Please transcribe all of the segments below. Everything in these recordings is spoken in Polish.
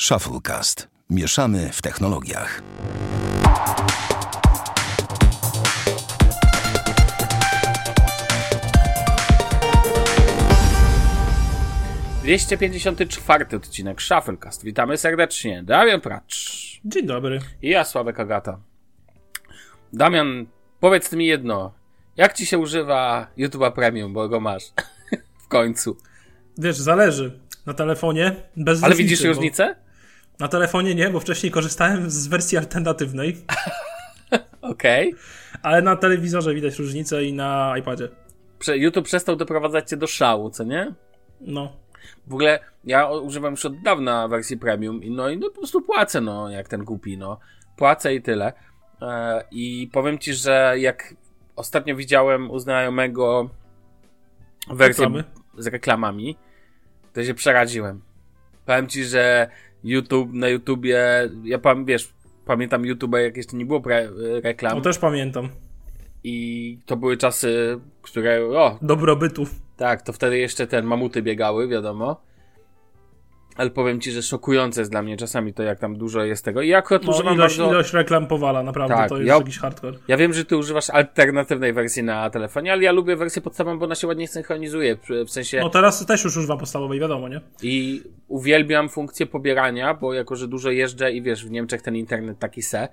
Shufflecast. Mieszamy w technologiach. Dwieście pięćdziesiąty czwarty odcinek Shufflecast. Witamy serdecznie. Damian Pracz. Dzień dobry. I ja, Sławek Agata. Damian, powiedz mi jedno. Jak ci się używa YouTube'a Premium, bo go masz? w końcu. Wiesz, zależy. Na telefonie bez Ale różnicy, widzisz bo- różnicę? Na telefonie nie, bo wcześniej korzystałem z wersji alternatywnej, Okej. ale na telewizorze widać różnicę i na iPadzie. YouTube przestał doprowadzać cię do szału, co nie? No. W ogóle ja używam już od dawna wersji premium i no i no, po prostu płacę, no, jak ten głupi, no. Płacę i tyle. E, I powiem ci, że jak ostatnio widziałem u znajomego wersję Reklamy? z reklamami, to się przeraziłem. Powiem ci, że YouTube, na YouTubie, ja pam, wiesz, pamiętam YouTube, jak jeszcze nie było pre, reklam No też pamiętam. i to były czasy, które, o, Dobrobytu. tak, to wtedy jeszcze ten mamuty biegały, wiadomo. Ale powiem ci, że szokujące jest dla mnie czasami to, jak tam dużo jest tego. I ja akurat No, używam ilość, bardzo... ilość reklam powala, naprawdę, Tak, to jest ja- jakiś hardcore. Ja wiem, że ty używasz alternatywnej wersji na telefonie, ale ja lubię wersję podstawową, bo ona się ładnie synchronizuje. W- sensie No teraz też już używam podstawowej, wiadomo, nie? i uwielbiam funkcję pobierania, bo jako, że dużo jeżdżę i wiesz, w Niemczech ten internet taki se,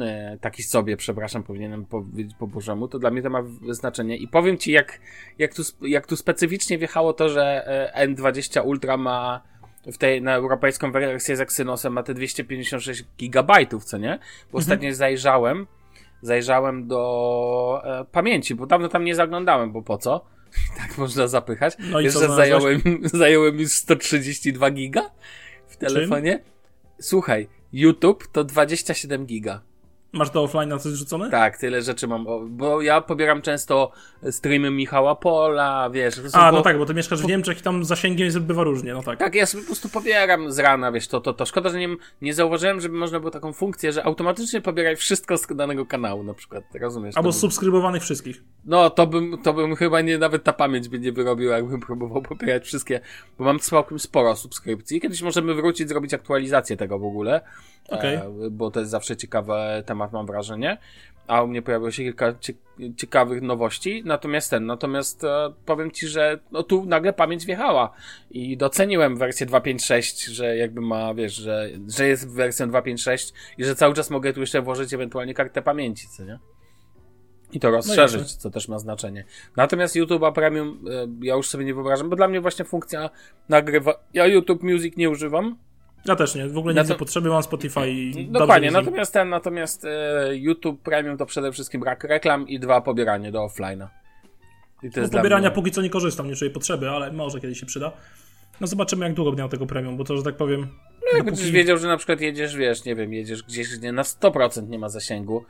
e, taki sobie, przepraszam, powinienem powiedzieć po bożemu, to dla mnie to ma znaczenie. I powiem ci, jak, jak, tu, jak tu specyficznie wjechało to, że e, N20 Ultra ma w tej, na europejską wersję z Exynosem ma te 256 gigabajtów, co nie? Bo ostatnio zajrzałem, zajrzałem do e, pamięci, bo dawno tam nie zaglądałem, bo po co? tak można zapychać. No i Wiesz, co że zająłem, zająłem już 132 giga w telefonie? Słuchaj, YouTube to 27 giga. Masz to offline na coś zrzucone? Tak, tyle rzeczy mam, bo ja pobieram często streamy Michała Pola, wiesz. A, no tak, bo ty mieszkasz w Niemczech i tam zasięgiem jest- bywa różnie, no tak. Tak, ja sobie po prostu pobieram z rana, wiesz, to, to, to. Szkoda, że nie, nie zauważyłem, żeby można było taką funkcję, że automatycznie pobieraj wszystko z danego kanału, na przykład, rozumiesz? Albo by- subskrybowanych wszystkich. No, to bym, to bym chyba nie, nawet ta pamięć by nie wyrobiła, jakbym próbował pobierać wszystkie, bo mam całkiem sporo subskrypcji. Kiedyś możemy wrócić, zrobić aktualizację tego w ogóle, Okej. e, bo to jest zawsze ciekawy temat, mam wrażenie. A u mnie pojawiło się kilka cie, ciekawych nowości, natomiast ten, natomiast e, powiem ci, że no, tu nagle pamięć wjechała i doceniłem wersję 256, że jakby ma, wiesz, że, że jest wersją 256 i że cały czas mogę tu jeszcze włożyć ewentualnie kartę pamięci, co nie? I to rozszerzyć, jasne. co też ma znaczenie. Natomiast YouTube'a Premium e, ja już sobie nie wyobrażam, bo dla mnie właśnie funkcja nagrywa... Ja YouTube Music nie używam. Ja też nie, w ogóle nie Na widzę potrzeby, mam Spotify i Dokładnie, natomiast ten, natomiast e, YouTube Premium to przede wszystkim brak reklam i dwa pobieranie do offline'a. I to No, pobierania mnie... póki co nie korzystam, nie czuję potrzeby, ale może kiedyś się przyda. No zobaczymy, jak długo będę miał tego premium, bo to, że tak powiem. No, jak będziesz wiedział, że na przykład jedziesz, wiesz, nie wiem, jedziesz gdzieś, gdzie na 100% nie ma zasięgu.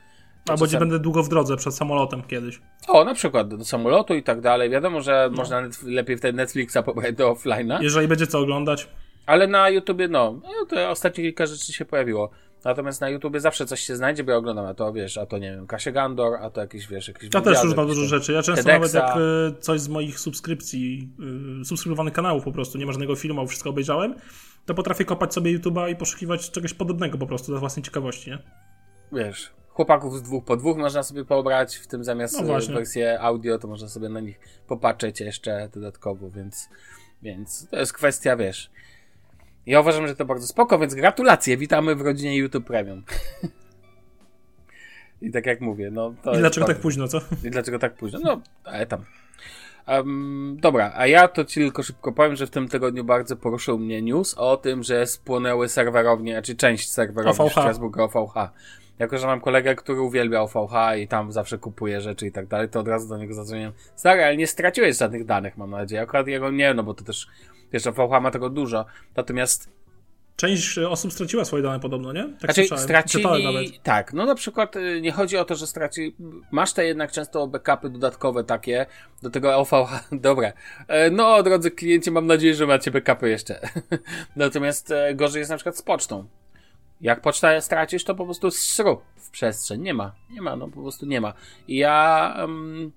Albo gdzie będę długo w drodze przed samolotem kiedyś. O, na przykład do samolotu i tak dalej. Wiadomo, że No. można lepiej wtedy Netflixa pobrać do offline'a. Jeżeli będzie co oglądać. Ale na YouTubie, no, no to ostatnio kilka rzeczy się pojawiło. Natomiast na YouTubie zawsze coś się znajdzie, bo ja oglądam, a to wiesz, a to nie wiem, Kasie Gandor, a to jakieś, wiesz, jakieś Ja też jakieś dużo rzeczy. Ja często TEDxa. nawet jak y, coś z moich subskrypcji, y, subskrybowanych kanałów po prostu, nie ma żadnego filmu, a wszystko obejrzałem, to potrafię kopać sobie YouTube'a i poszukiwać czegoś podobnego po prostu dla własnej ciekawości, nie? Wiesz, chłopaków z dwóch po dwóch można sobie pobrać, w tym zamiast No właśnie. wersję audio, to można sobie na nich popatrzeć jeszcze dodatkowo, więc, więc to jest kwestia, wiesz. Ja uważam, że to bardzo spoko, więc gratulacje, witamy w rodzinie YouTube Premium. I tak jak mówię, no to I dlaczego tak późno, co? I dlaczego tak późno? No, ale tam. Em, dobra, a ja to ci tylko szybko powiem, że w tym tygodniu bardzo poruszył mnie news o tym, że spłonęły serwerownie, znaczy część serwerowni OVH. w Strasburgu OVH. Jako, że mam kolegę, który uwielbia OVH i tam zawsze kupuje rzeczy i tak dalej, to od razu do niego zadzwoniłem. Stary, ale nie straciłeś żadnych danych, mam nadzieję. Akurat jego nie, no bo to też, wiesz, OVH ma tego dużo. Natomiast Część y, osób straciła swoje dane podobno, nie? Tak znaczy, słyszałem. Czytałem nawet. stracili. Tak, no na przykład y, nie chodzi o to, że straci. Masz te jednak często backupy dodatkowe takie do tego OVH. Dobra. E, No, drodzy klienci, mam nadzieję, że macie backupy jeszcze. Natomiast e, gorzej jest na przykład z pocztą. Jak pocztę stracisz, to po prostu sru w przestrzeń. Nie ma. Nie ma, no po prostu nie ma. I ja. Um,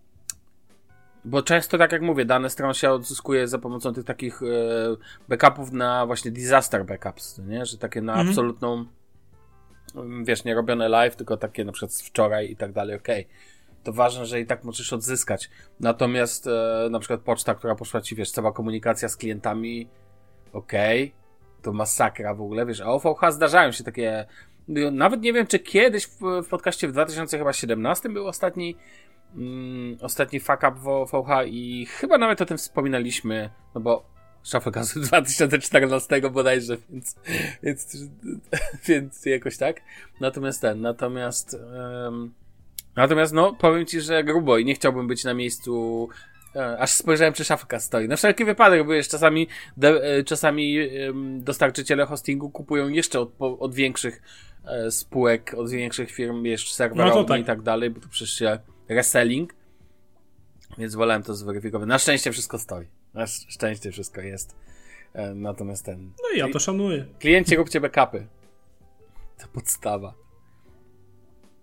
Bo często, tak jak mówię, dane stron się odzyskuje za pomocą tych takich e, backupów na właśnie disaster backups, nie? Że takie na mhm. absolutną, mm, wiesz, nie robione live, tylko takie na przykład z wczoraj i tak dalej, okej. Okay. To ważne, że i tak możesz odzyskać. Natomiast e, na przykład poczta, która poszła ci, wiesz, cała komunikacja z klientami, okej, okay. to masakra w ogóle, wiesz, a OVH zdarzają się takie, nawet nie wiem, czy kiedyś w, w podcaście w 2017 był ostatni mm, ostatni fuck up w VH i chyba nawet o tym wspominaliśmy, no bo szafę gazu 2014 bodajże, więc, więc, więc jakoś tak. Natomiast ten, natomiast um, natomiast no, powiem ci, że grubo i nie chciałbym być na miejscu e, Aż spojrzałem, czy szafka stoi. Na wszelki wypadek, bo wiesz, czasami, de, e, czasami dostarczyciele hostingu kupują jeszcze od, od większych e, spółek, od większych firm, jeszcze serwerowni no tak. i tak dalej, bo to przecież się reselling, więc wolałem to zweryfikować. Na szczęście wszystko stoi. Na szczęście wszystko jest. E, natomiast ten. No i ja to szanuję. Klienci, róbcie backupy. To podstawa.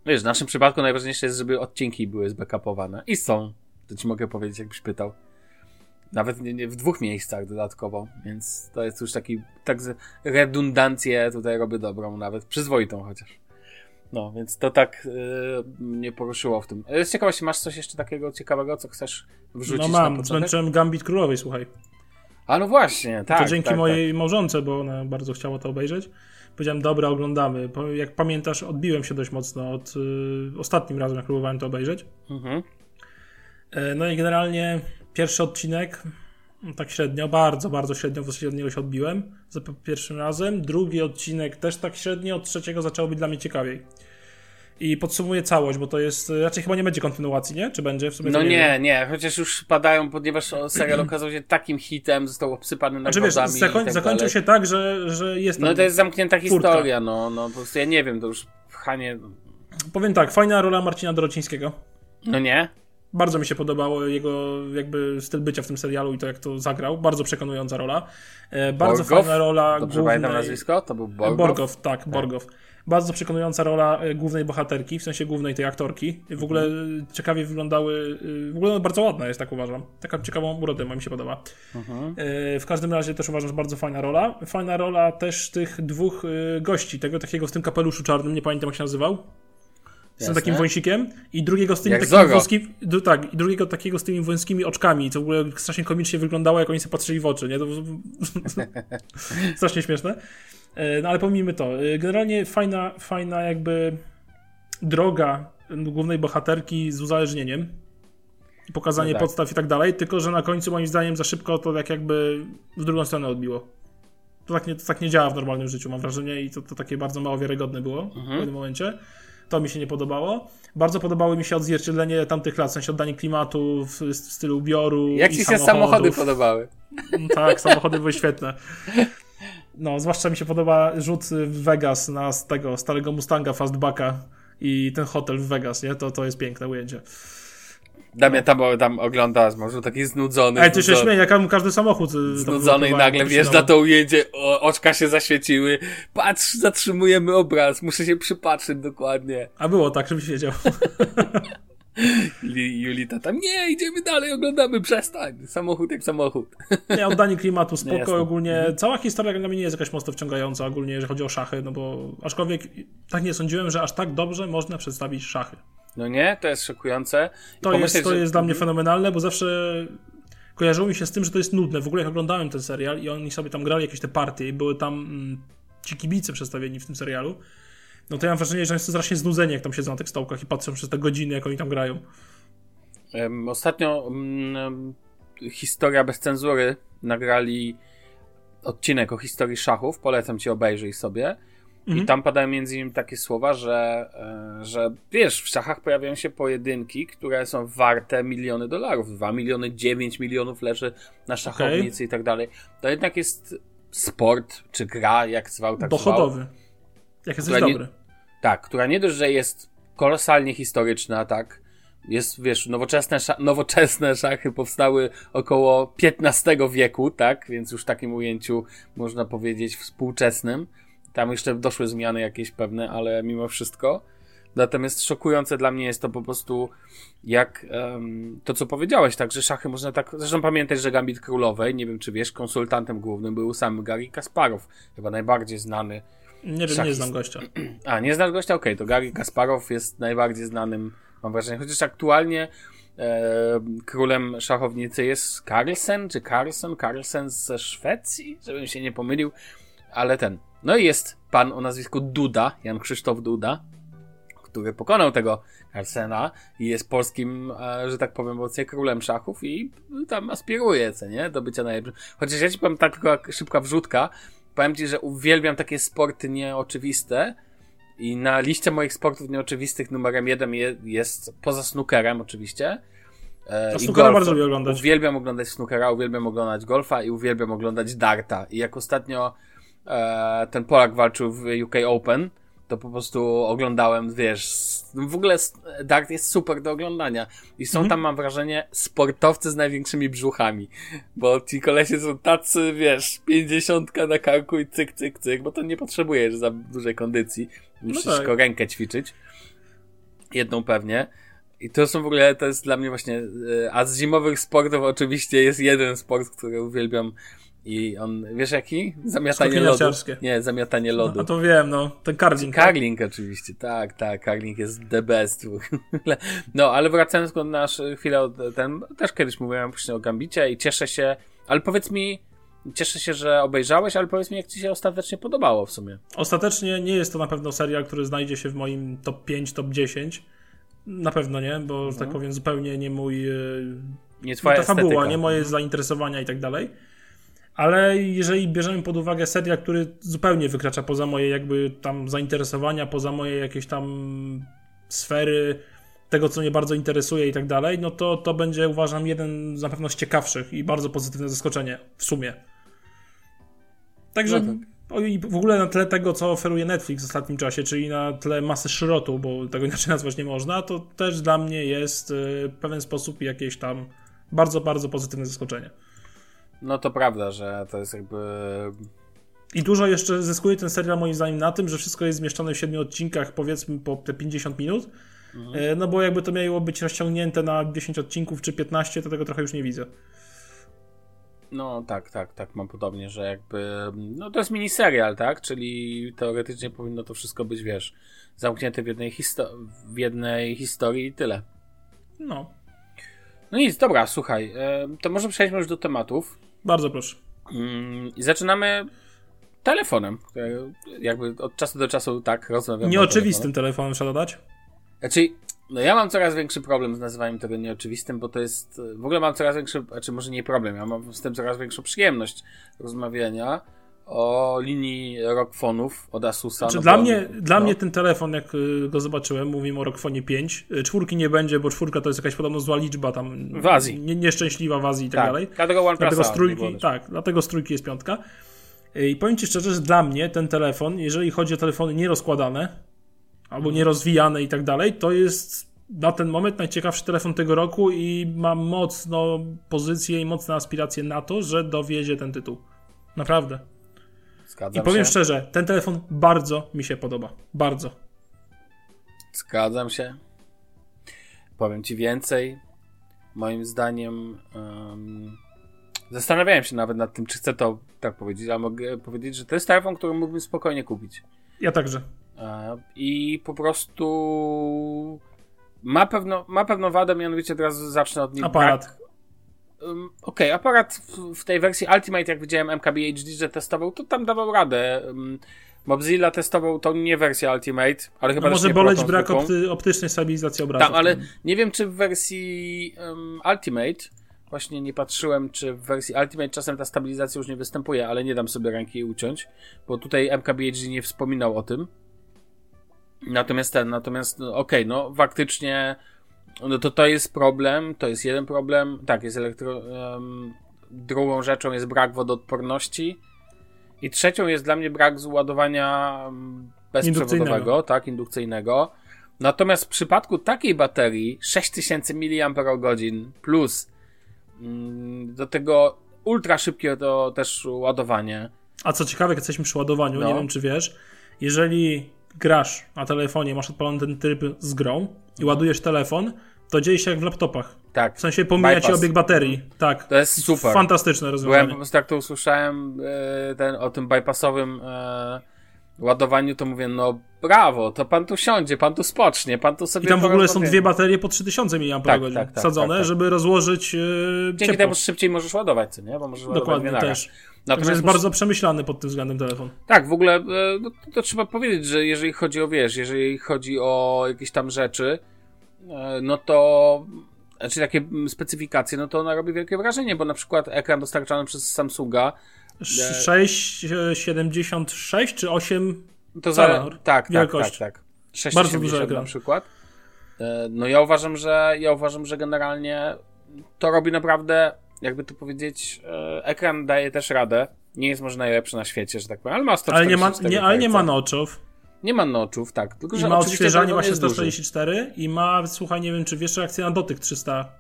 Wiesz, w naszym przypadku najważniejsze jest, żeby odcinki były zbackupowane. I są. To ci mogę powiedzieć, jakbyś pytał. Nawet nie, nie, w dwóch miejscach dodatkowo, więc to jest już taki, tak redundancję tutaj robię dobrą, nawet przyzwoitą chociaż. No, więc to tak yy, mnie poruszyło w tym. Z ciekawości, masz coś jeszcze takiego ciekawego, co chcesz wrzucić? No mam, zmęczyłem Gambit Królowej, słuchaj. A no właśnie, tak. To dzięki tak, mojej tak. małżonce, bo ona bardzo chciała to obejrzeć. Powiedziałem, dobra, oglądamy. Jak pamiętasz, odbiłem się dość mocno od y, ostatnim razem, jak próbowałem to obejrzeć. Mhm. E, no i generalnie pierwszy odcinek tak średnio, bardzo, bardzo średnio w niego się odbiłem za pierwszym razem. Drugi odcinek też tak średnio, od trzeciego zaczęło być dla mnie ciekawiej. I podsumuję całość, bo to jest. Raczej chyba nie będzie kontynuacji, nie? Czy będzie? W sumie no nie, nie, nie, chociaż już padają, ponieważ serial okazał się takim hitem, został obsypany na Znaczy wiesz, zakoń, tak zakończył dalej. się tak, że, że jest. No to jest zamknięta historia, no, no po prostu ja nie wiem, to już pchanie. Powiem tak, fajna rola Marcina Dorocińskiego. No nie? Bardzo mi się podobało jego jakby styl bycia w tym serialu i to jak to zagrał. Bardzo przekonująca rola. E, bardzo Borgow? fajna rola. Dobrze głównej... pamiętam nazwisko? To był Borgow? Borgow, tak, tak. Borgow. Bardzo przekonująca rola e, głównej bohaterki, w sensie głównej tej aktorki. W ogóle mhm. ciekawie wyglądały, e, w ogóle bardzo ładna jest, tak uważam. Taka ciekawą urodę mi się podoba. Mhm. W każdym razie też uważam, że bardzo fajna rola. Fajna rola też tych dwóch gości, tego takiego w tym kapeluszu czarnym, nie pamiętam jak się nazywał z tym takim wąsikiem i drugiego z tymi jak takimi wąskimi, tak, i drugiego takiego z tymi wąskimi oczkami, co w ogóle strasznie komicznie wyglądało, jak oni sobie patrzyli w oczy, nie? To, strasznie śmieszne. E, no ale pomijmy to. E, generalnie fajna, fajna jakby droga głównej bohaterki z uzależnieniem. Pokazanie no tak. podstaw i tak dalej, tylko że na końcu moim zdaniem za szybko to tak jakby w drugą stronę odbiło. To tak nie, to tak nie działa w normalnym życiu, mam wrażenie, i to, to takie bardzo mało wiarygodne było mhm. w pewnym momencie. To mi się nie podobało. Bardzo podobało mi się odzwierciedlenie tamtych lat, w sensie oddanie klimatu w, w stylu ubioru. Jak ci się samochody podobały? Mm, tak, samochody były świetne. No, zwłaszcza mi się podoba rzut w Vegas na tego starego Mustanga Fastbacka i ten hotel w Vegas, nie? To, to jest piękne ujęcie. Damian tam, tam ogląda, może taki znudzony. Ej, ty się śmieje, jak każdy samochód. Y, znudzony i nagle na to ujęcie, o, oczka się zaświeciły. Patrz, zatrzymujemy obraz, muszę się przypatrzyć dokładnie. A było tak, żebyś wiedział. Julita tam, nie, idziemy dalej, oglądamy, przestań. Samochód jak samochód. Nie, oddanie klimatu, spoko, ogólnie. Mhm. Cała historia dla mnie nie jest jakaś mocno wciągająca, ogólnie jeżeli chodzi o szachy, no bo aczkolwiek tak nie sądziłem, że aż tak dobrze można przedstawić szachy. No nie, to jest szokujące. to jest, to że... jest dla mnie fenomenalne, bo zawsze kojarzyło mi się z tym, że to jest nudne. W ogóle jak oglądałem ten serial i oni sobie tam grali jakieś te partie i były tam mm, ci kibice przedstawieni w tym serialu, no to ja mam wrażenie, że jest to strasznie znudzenie, jak tam siedzą na tych stołkach i patrzą przez te godziny, jak oni tam grają. Um, ostatnio um, historia bez cenzury nagrali odcinek o historii szachów, polecam ci obejrzyj sobie. Mhm. I tam padają między innymi takie słowa, że, e, że wiesz, w szachach pojawiają się pojedynki, które są warte miliony dolarów. 2 miliony, 9 milionów leży na szachownicy okay. i tak dalej. To jednak jest sport, czy gra, jak zwał, tak Dochodowy. Zwał, jak jesteś dobry. Nie, tak, która nie dość, że jest kolosalnie historyczna, tak, jest, wiesz, nowoczesne, nowoczesne szachy powstały około XV wieku, tak, więc już w takim ujęciu można powiedzieć współczesnym tam jeszcze doszły zmiany jakieś pewne, ale mimo wszystko. Natomiast szokujące dla mnie jest to po prostu, jak um, to, co powiedziałeś, tak, że szachy można tak. Zresztą pamiętać, że Gambit Królowej, nie wiem czy wiesz, konsultantem głównym był sam Gary Kasparow, chyba najbardziej znany. Nie wiem, nie znam gościa. A, nie znasz gościa? Okej, okay, to Gary Kasparow jest najbardziej znanym, mam wrażenie, chociaż aktualnie e, królem szachownicy jest Carlsen, czy Carlsen, Carlsen ze Szwecji, żebym się nie pomylił, ale ten. No i jest pan o nazwisku Duda, Jan Krzysztof Duda, który pokonał tego Carlsena i jest polskim, e, że tak powiem, obecnie królem szachów i tam aspiruje, co nie, do bycia najlepszym. Chociaż ja ci powiem tak, tylko szybka wrzutka, powiem ci, że uwielbiam takie sporty nieoczywiste, i na liście moich sportów nieoczywistych numerem jeden jest, poza snookerem oczywiście. E, to snookera bardzo lubię oglądać. Uwielbiam oglądać snookera, uwielbiam oglądać golfa i uwielbiam oglądać darta. I jak ostatnio e, ten Polak walczył w UK Open, to po prostu oglądałem, wiesz, w ogóle dart jest super do oglądania. I są mhm. tam, mam wrażenie, sportowcy z największymi brzuchami. Bo ci kolesie są tacy, wiesz, pięćdziesiątka na karku i cyk, cyk, cyk, bo to nie potrzebujesz za dużej kondycji. Musisz no tak. tylko rękę ćwiczyć. Jedną pewnie. I to są w ogóle, to jest dla mnie właśnie, e, a z zimowych sportów oczywiście jest jeden sport, który uwielbiam i on, wiesz jaki? Zamiatanie lodu. Nie, zamiatanie lodu. No, a to wiem, no. Ten karling. Karling tak? oczywiście, tak, tak. Karling jest the best. No, ale wracając do nasz chwilę, ten, też kiedyś mówiłem właśnie o Gambicie i cieszę się, ale powiedz mi, cieszę się, że obejrzałeś, ale powiedz mi, jak ci się ostatecznie podobało w sumie. Ostatecznie nie jest to na pewno serial, który znajdzie się w moim top 5, top 10. Na pewno nie, bo, mhm. że tak mhm. powiem, zupełnie nie mój... E, nie twoja ta fabuła, nie moje mhm. zainteresowania i tak dalej ale jeżeli bierzemy pod uwagę serial, który zupełnie wykracza poza moje jakby tam zainteresowania, poza moje jakieś tam sfery tego, co mnie bardzo interesuje i tak dalej, no to to będzie uważam jeden na pewno z ciekawszych i bardzo pozytywne zaskoczenie w sumie. Także no tak. w ogóle na tle tego, co oferuje Netflix w ostatnim czasie, czyli na tle masy szrotu, bo tego inaczej nazwać nie można, to też dla mnie jest y, w pewien sposób jakieś tam bardzo, bardzo pozytywne zaskoczenie. No to prawda, że to jest jakby. I dużo jeszcze zyskuje ten serial moim zdaniem na tym, że wszystko jest zmieszczone w siedmiu odcinkach, powiedzmy po te 50 minut. Mhm. E, no bo jakby to miało być rozciągnięte na 10 odcinków czy 15, to tego trochę już nie widzę. No tak, tak, tak, mam podobnie, że jakby. No to jest miniserial, tak? Czyli teoretycznie powinno to wszystko być, wiesz, zamknięte w jednej, histo- w jednej historii i tyle. No. No nic, dobra, słuchaj, e, to może przejdźmy już do tematów. Bardzo proszę. Mm, I zaczynamy telefonem. Jakby od czasu do czasu tak rozmawiamy. Nieoczywistym telefonem trzeba dodać. Znaczy, no ja mam coraz większy problem z nazywaniem tego nieoczywistym, bo to jest. W ogóle mam coraz większy, znaczy może nie problem, ja mam z tym coraz większą przyjemność rozmawiania o linii rockfonów od Asusa. Znaczy, no dla, mnie, no. dla mnie ten telefon, jak y, go zobaczyłem, mówimy o Rockfonie 5, y, czwórki nie będzie, bo czwórka to jest jakaś podobno zła liczba tam. W Azji. Nie, nieszczęśliwa w Azji i tak, tak dalej. Dlatego One dlatego z trójki, tak, dlatego z trójki jest piątka. Y, I powiem Ci szczerze, że dla mnie ten telefon, jeżeli chodzi o telefony nierozkładane, albo nierozwijane i tak dalej, to jest na ten moment najciekawszy telefon tego roku i mam mocno pozycję i mocne aspiracje na to, że dowiezie ten tytuł. Naprawdę. Zgadzam I powiem się. szczerze, ten telefon bardzo mi się podoba. Bardzo. Zgadzam się. Powiem ci więcej. Moim zdaniem um, zastanawiałem się nawet nad tym, czy chcę to tak powiedzieć, ale mogę powiedzieć, że to jest telefon, który mógłbym spokojnie kupić. Ja także. E, I po prostu ma, pewno, ma pewną wadę, mianowicie teraz zacznę od nich. Aparat. Brak, Um, Okej, okay, aparat w, w, tej wersji Ultimate, jak widziałem MKBHD, że testował, to tam dawał radę. Um, Mobzilla testował to nie wersja Ultimate, ale chyba no Może boleć brak opty, optycznej stabilizacji obrazu. Tak, ale nie wiem, czy w wersji um, Ultimate, właśnie nie patrzyłem, czy w wersji Ultimate czasem ta stabilizacja już nie występuje, ale nie dam sobie ręki uciąć, bo tutaj MKBHD nie wspominał o tym. Natomiast ten, natomiast, no, okej, okay, no faktycznie no to to jest problem, to jest jeden problem. Tak, jest elektro... Um, drugą rzeczą jest brak wodoodporności. I trzecią jest dla mnie brak zładowania bezprzewodowego, tak, indukcyjnego. Natomiast w przypadku takiej baterii 6000 mAh plus mm, do tego ultra szybkie to też ładowanie. A co ciekawe, jak jesteśmy przy ładowaniu, no. nie wiem czy wiesz, jeżeli grasz na telefonie, masz odpalony ten tryb z grą i ładujesz telefon, to dzieje się jak w laptopach. Tak. W sensie pomija ci obieg baterii. Tak. To jest super. Fantastyczne Byłem rozwiązanie. po prostu, jak to usłyszałem e, ten, o tym bypassowym e, ładowaniu, to mówię, no brawo, to pan tu siądzie, pan tu spocznie, pan tu sobie I tam w ogóle są dwie baterie po 3000 mAh Tak, tak, tak, wsadzone, tak, tak. żeby rozłożyć e, Dzięki ciepło. temu szybciej możesz ładować, co nie? Bo możesz ładować Dokładnie naraz. też. Natomiast jest mus- bardzo przemyślany pod tym względem telefon. Tak, w ogóle e, no, to, to trzeba powiedzieć, że jeżeli chodzi o, wiesz, jeżeli chodzi o jakieś tam rzeczy, e, no to znaczy takie specyfikacje, no to ona robi wielkie wrażenie, bo na przykład ekran dostarczany przez Samsunga 6,76 czy 8 To za, tak, tak, wielkość. tak, tak. 6,70 Bardzo duży na przykład. E, No ja uważam, że ja uważam, że generalnie to robi naprawdę, jakby to powiedzieć, e, ekran daje też radę. Nie jest może najlepszy na świecie, że tak powiem, ale ma 144 ale nie ma, nie, ale nie ma noczów. Nie ma noczów, tak. Tylko, I że ma oczywiście odświeżanie, ma jest duży. 144 i ma, słuchaj, nie wiem czy wiesz, reakcję na dotyk 300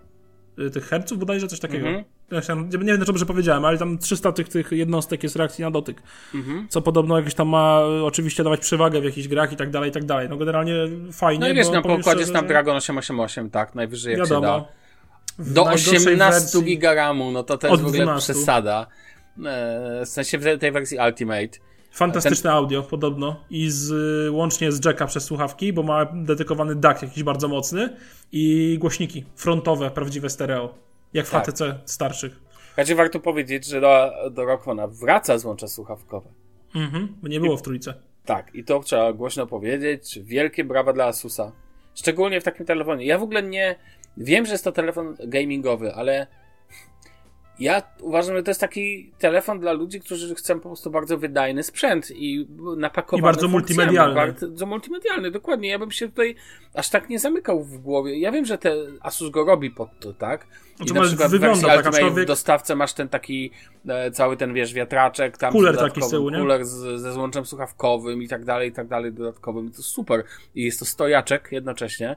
y, tych herców, bodajże coś takiego. Mhm. Ja Nie wiem, czy dobrze powiedziałem, ale tam 300 tych, tych jednostek jest reakcji na dotyk. Mhm. Co podobno jakieś tam ma oczywiście dawać przewagę w jakichś grach i tak dalej, i tak dalej. No generalnie fajnie, No i wiesz, na pokładzie że- Snapdragon 888, tak, najwyżej jak się da. Wiadomo. Do najgorszej 18 wersji- giga RAMu, no to jest Od w ogóle 12. przesada. E, W sensie w tej wersji Ultimate. Fantastyczne audio podobno i z, łącznie z jacka przez słuchawki, bo ma dedykowany DAC jakiś bardzo mocny i głośniki frontowe, prawdziwe stereo, jak w Tak. HTC starszych. Znaczy warto powiedzieć, że do, do Rockmana wraca złącza słuchawkowe. Mhm, bo nie było w trójce. Tak, i to trzeba głośno powiedzieć. Wielkie brawa dla Asusa. Szczególnie w takim telefonie. Ja w ogóle nie. Wiem, że jest to telefon gamingowy, ale ja uważam, że to jest taki telefon dla ludzi, którzy chcą po prostu bardzo wydajny sprzęt i napakowany I bardzo multimedialny. Bardzo multimedialny, dokładnie. Ja bym się tutaj aż tak nie zamykał w głowie. Ja wiem, że te Asus go robi pod to, tak? Znaczy, na ale przykład w wygląda wersji tak, aczkolwiek- w dostawce masz ten taki e, cały ten, wiesz, wiatraczek, tam z taki z tyłu, nie? Kuler z, ze złączem słuchawkowym i tak dalej, i tak dalej, dodatkowym. I to super. I jest to stojaczek jednocześnie.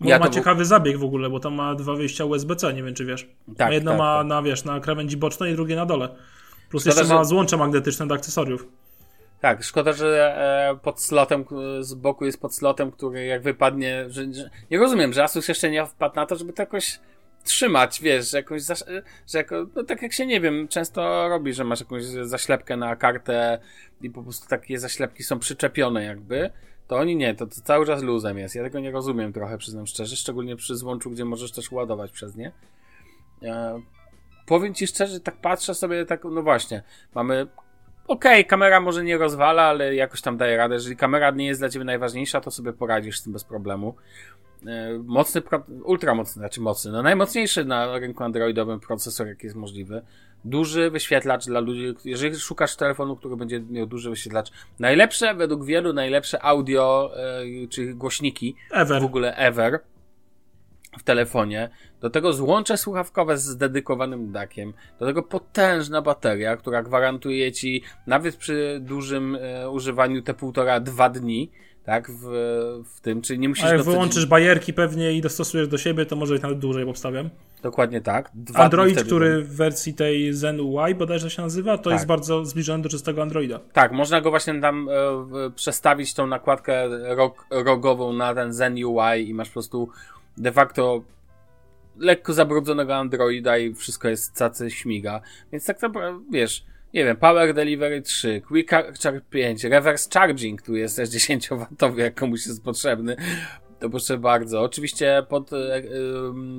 Bo Ja ma to ciekawy zabieg w ogóle, bo tam ma dwa wyjścia USB-C, nie wiem czy wiesz. Tak, no jedno tak, ma tak. na, wiesz, na krawędzi bocznej, drugie na dole. Plus Szkoda, jeszcze ma że- złącze magnetyczne do akcesoriów. Tak, szkoda, że e, pod slotem, k- z boku jest pod slotem, który jak wypadnie, że, nie rozumiem, że Asus jeszcze nie wpadł na to, żeby to jakoś trzymać, wiesz, że jakąś, zaś, że jako, no tak jak się, nie wiem, często robi, że masz jakąś zaślepkę na kartę i po prostu takie zaślepki są przyczepione jakby, to oni nie, to, to cały czas luzem jest. Ja tego nie rozumiem trochę, przyznam szczerze, szczególnie przy złączu, gdzie możesz też ładować przez nie. E, powiem ci szczerze, tak patrzę sobie, tak, no właśnie, mamy Okej, kamera może nie rozwala, ale jakoś tam daje radę. Jeżeli kamera nie jest dla ciebie najważniejsza, to sobie poradzisz z tym bez problemu. E, Mocny, ultra mocny, znaczy mocny, no najmocniejszy na rynku androidowym procesor, jaki jest możliwy. Duży wyświetlacz dla ludzi, jeżeli szukasz telefonu, który będzie miał duży wyświetlacz. Najlepsze, według wielu, najlepsze audio, e, czy głośniki Ever. w ogóle ever w telefonie, do tego złącze słuchawkowe z dedykowanym dakiem, do tego potężna bateria, która gwarantuje ci nawet przy dużym e, używaniu te półtora, dwa dni, tak, w, w tym, czyli nie musisz A jak codziennie- wyłączysz bajerki pewnie i dostosujesz do siebie, to może być nawet dłużej, obstawiam. Dokładnie tak. Dwa Android, który w wersji tej Zen UI bodajże się nazywa, to Tak. jest bardzo zbliżony do czystego Androida. Tak, można go właśnie tam e, przestawić tą nakładkę rog, rogową na ten Zen UI i masz po prostu de facto lekko zabrudzonego Androida i wszystko jest cacy śmiga. Więc tak naprawdę, wiesz, nie wiem, Power Delivery 3, Quick Charge 5, Reverse Charging tu jest też 10W, jak komuś jest potrzebny. To proszę bardzo. Oczywiście pod e, e,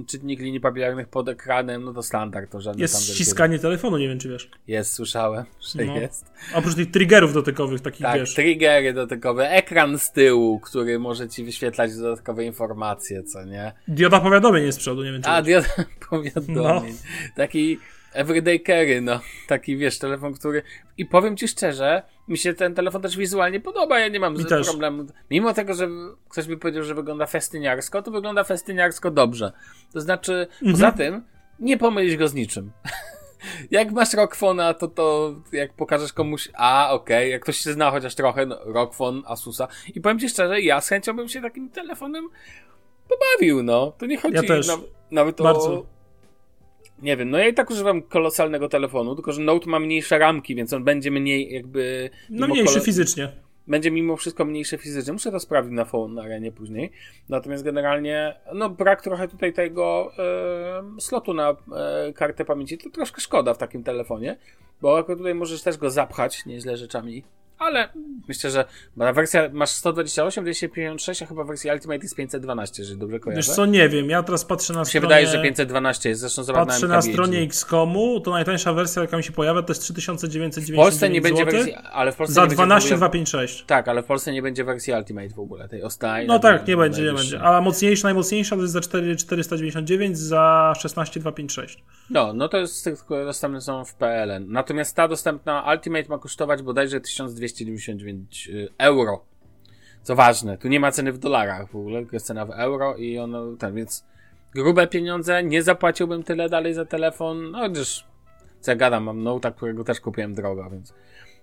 czytnik linii papilarnych pod ekranem, no to standard, to żadne Jest tam wielkie- ściskanie telefonu, nie wiem czy wiesz. Jest, słyszałem, że No. jest. Oprócz tych triggerów dotykowych, takich Tak, wiesz. triggery dotykowe, ekran z tyłu, który może ci wyświetlać dodatkowe informacje, co nie? Dioda powiadomień jest z przodu, nie wiem czy A, wiesz. dioda powiadomień. Taki everyday carry, no. Taki, wiesz, telefon, który... I powiem ci szczerze, mi się ten telefon też wizualnie podoba, ja nie mam Mi problemu. Mimo tego, że ktoś mi powiedział, że wygląda festyniarsko, to wygląda festyniarsko dobrze. To znaczy, Mhm. poza tym, nie pomylić go z niczym. Jak masz Rockfona, to to jak pokażesz komuś, a okej, jak ktoś się zna chociaż trochę, no, Rockfon, Asusa. I powiem ci szczerze, ja z chęcią bym się takim telefonem pobawił, no. To nie chodzi Ja też. Na, nawet Bardzo. o... Nie wiem, no ja i tak używam kolosalnego telefonu, tylko że Note ma mniejsze ramki, więc on będzie mniej jakby... No mniejszy fizycznie. będzie mimo wszystko mniejsze fizycznie. Muszę to sprawdzić na phone na arenie później. Natomiast generalnie, no brak trochę tutaj tego e, slotu na e, kartę pamięci, to troszkę szkoda w takim telefonie, bo akurat tutaj możesz też go zapchać nieźle rzeczami ale myślę, że wersja masz 128, 256, a chyba wersja Ultimate jest 512, jeżeli dobrze kojarzę. Wiesz co, nie wiem, ja teraz patrzę na mi się wydaje, że 512 jest, zresztą zobacz Patrzę na, na stronie XCOMu, to najtańsza wersja, jaka mi się pojawia, to jest 3999 W Polsce nie będzie wersji, ale w Polsce Za 12256. Tak, ale w Polsce nie będzie wersji Ultimate w ogóle, tej ostatniej. No tak, nie będzie, nie będzie, A mocniejsza, najmocniejsza to jest za 4499, za 16256. No, no to jest z tych, które dostępne są w PLN. Natomiast ta dostępna Ultimate ma kosztować bodajże 1200 299 y, euro. Co ważne, tu nie ma ceny w dolarach w ogóle, tylko jest cena w euro i ono tam, więc grube pieniądze, nie zapłaciłbym tyle dalej za telefon, no chociaż co ja gadam, mam Note'a, którego też kupiłem drogo, więc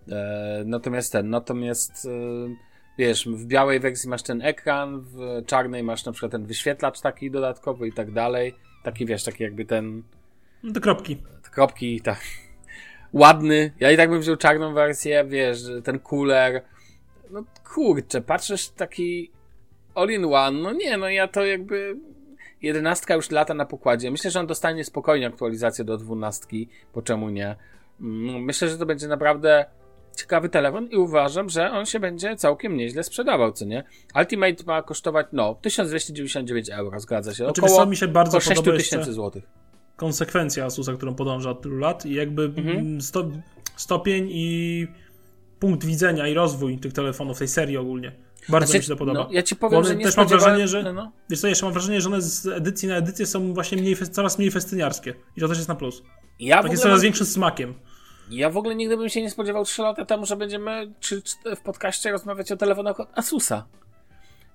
e, natomiast ten, natomiast e, wiesz, w białej wersji masz ten ekran, w czarnej masz na przykład ten wyświetlacz taki dodatkowy i tak dalej, taki wiesz, taki jakby ten... No te kropki. Te kropki, tak. Ładny. Ja i tak bym wziął czarną wersję, wiesz, ten cooler. No kurczę, patrzysz taki all in one. No nie, no ja to jakby. Jedenastka już lata na pokładzie. Myślę, że on dostanie spokojnie aktualizację do dwunastki, bo czemu nie? Mm, myślę, że to będzie naprawdę ciekawy telefon i uważam, że on się będzie całkiem nieźle sprzedawał, co nie? Ultimate ma kosztować, no, 1299 euro, zgadza się. Oczywiście Około, mi się bardzo około 6000 złotych konsekwencja Asusa, którą podąża od tylu lat i jakby mhm. sto, stopień i punkt widzenia i rozwój tych telefonów, tej serii ogólnie. Bardzo znaczy, mi się to podoba. No, ja ci powiem, że nie też mam wrażenie, że no, no. wiesz co, jeszcze mam wrażenie, że one z edycji na edycję są właśnie mniej, coraz mniej festyniarskie. I to też jest na plus. Ja tak jest coraz mam... większym smakiem. Ja w ogóle nigdy bym się nie spodziewał 3 lata temu, że będziemy czy, czy w podcaście rozmawiać o telefonach od Asusa.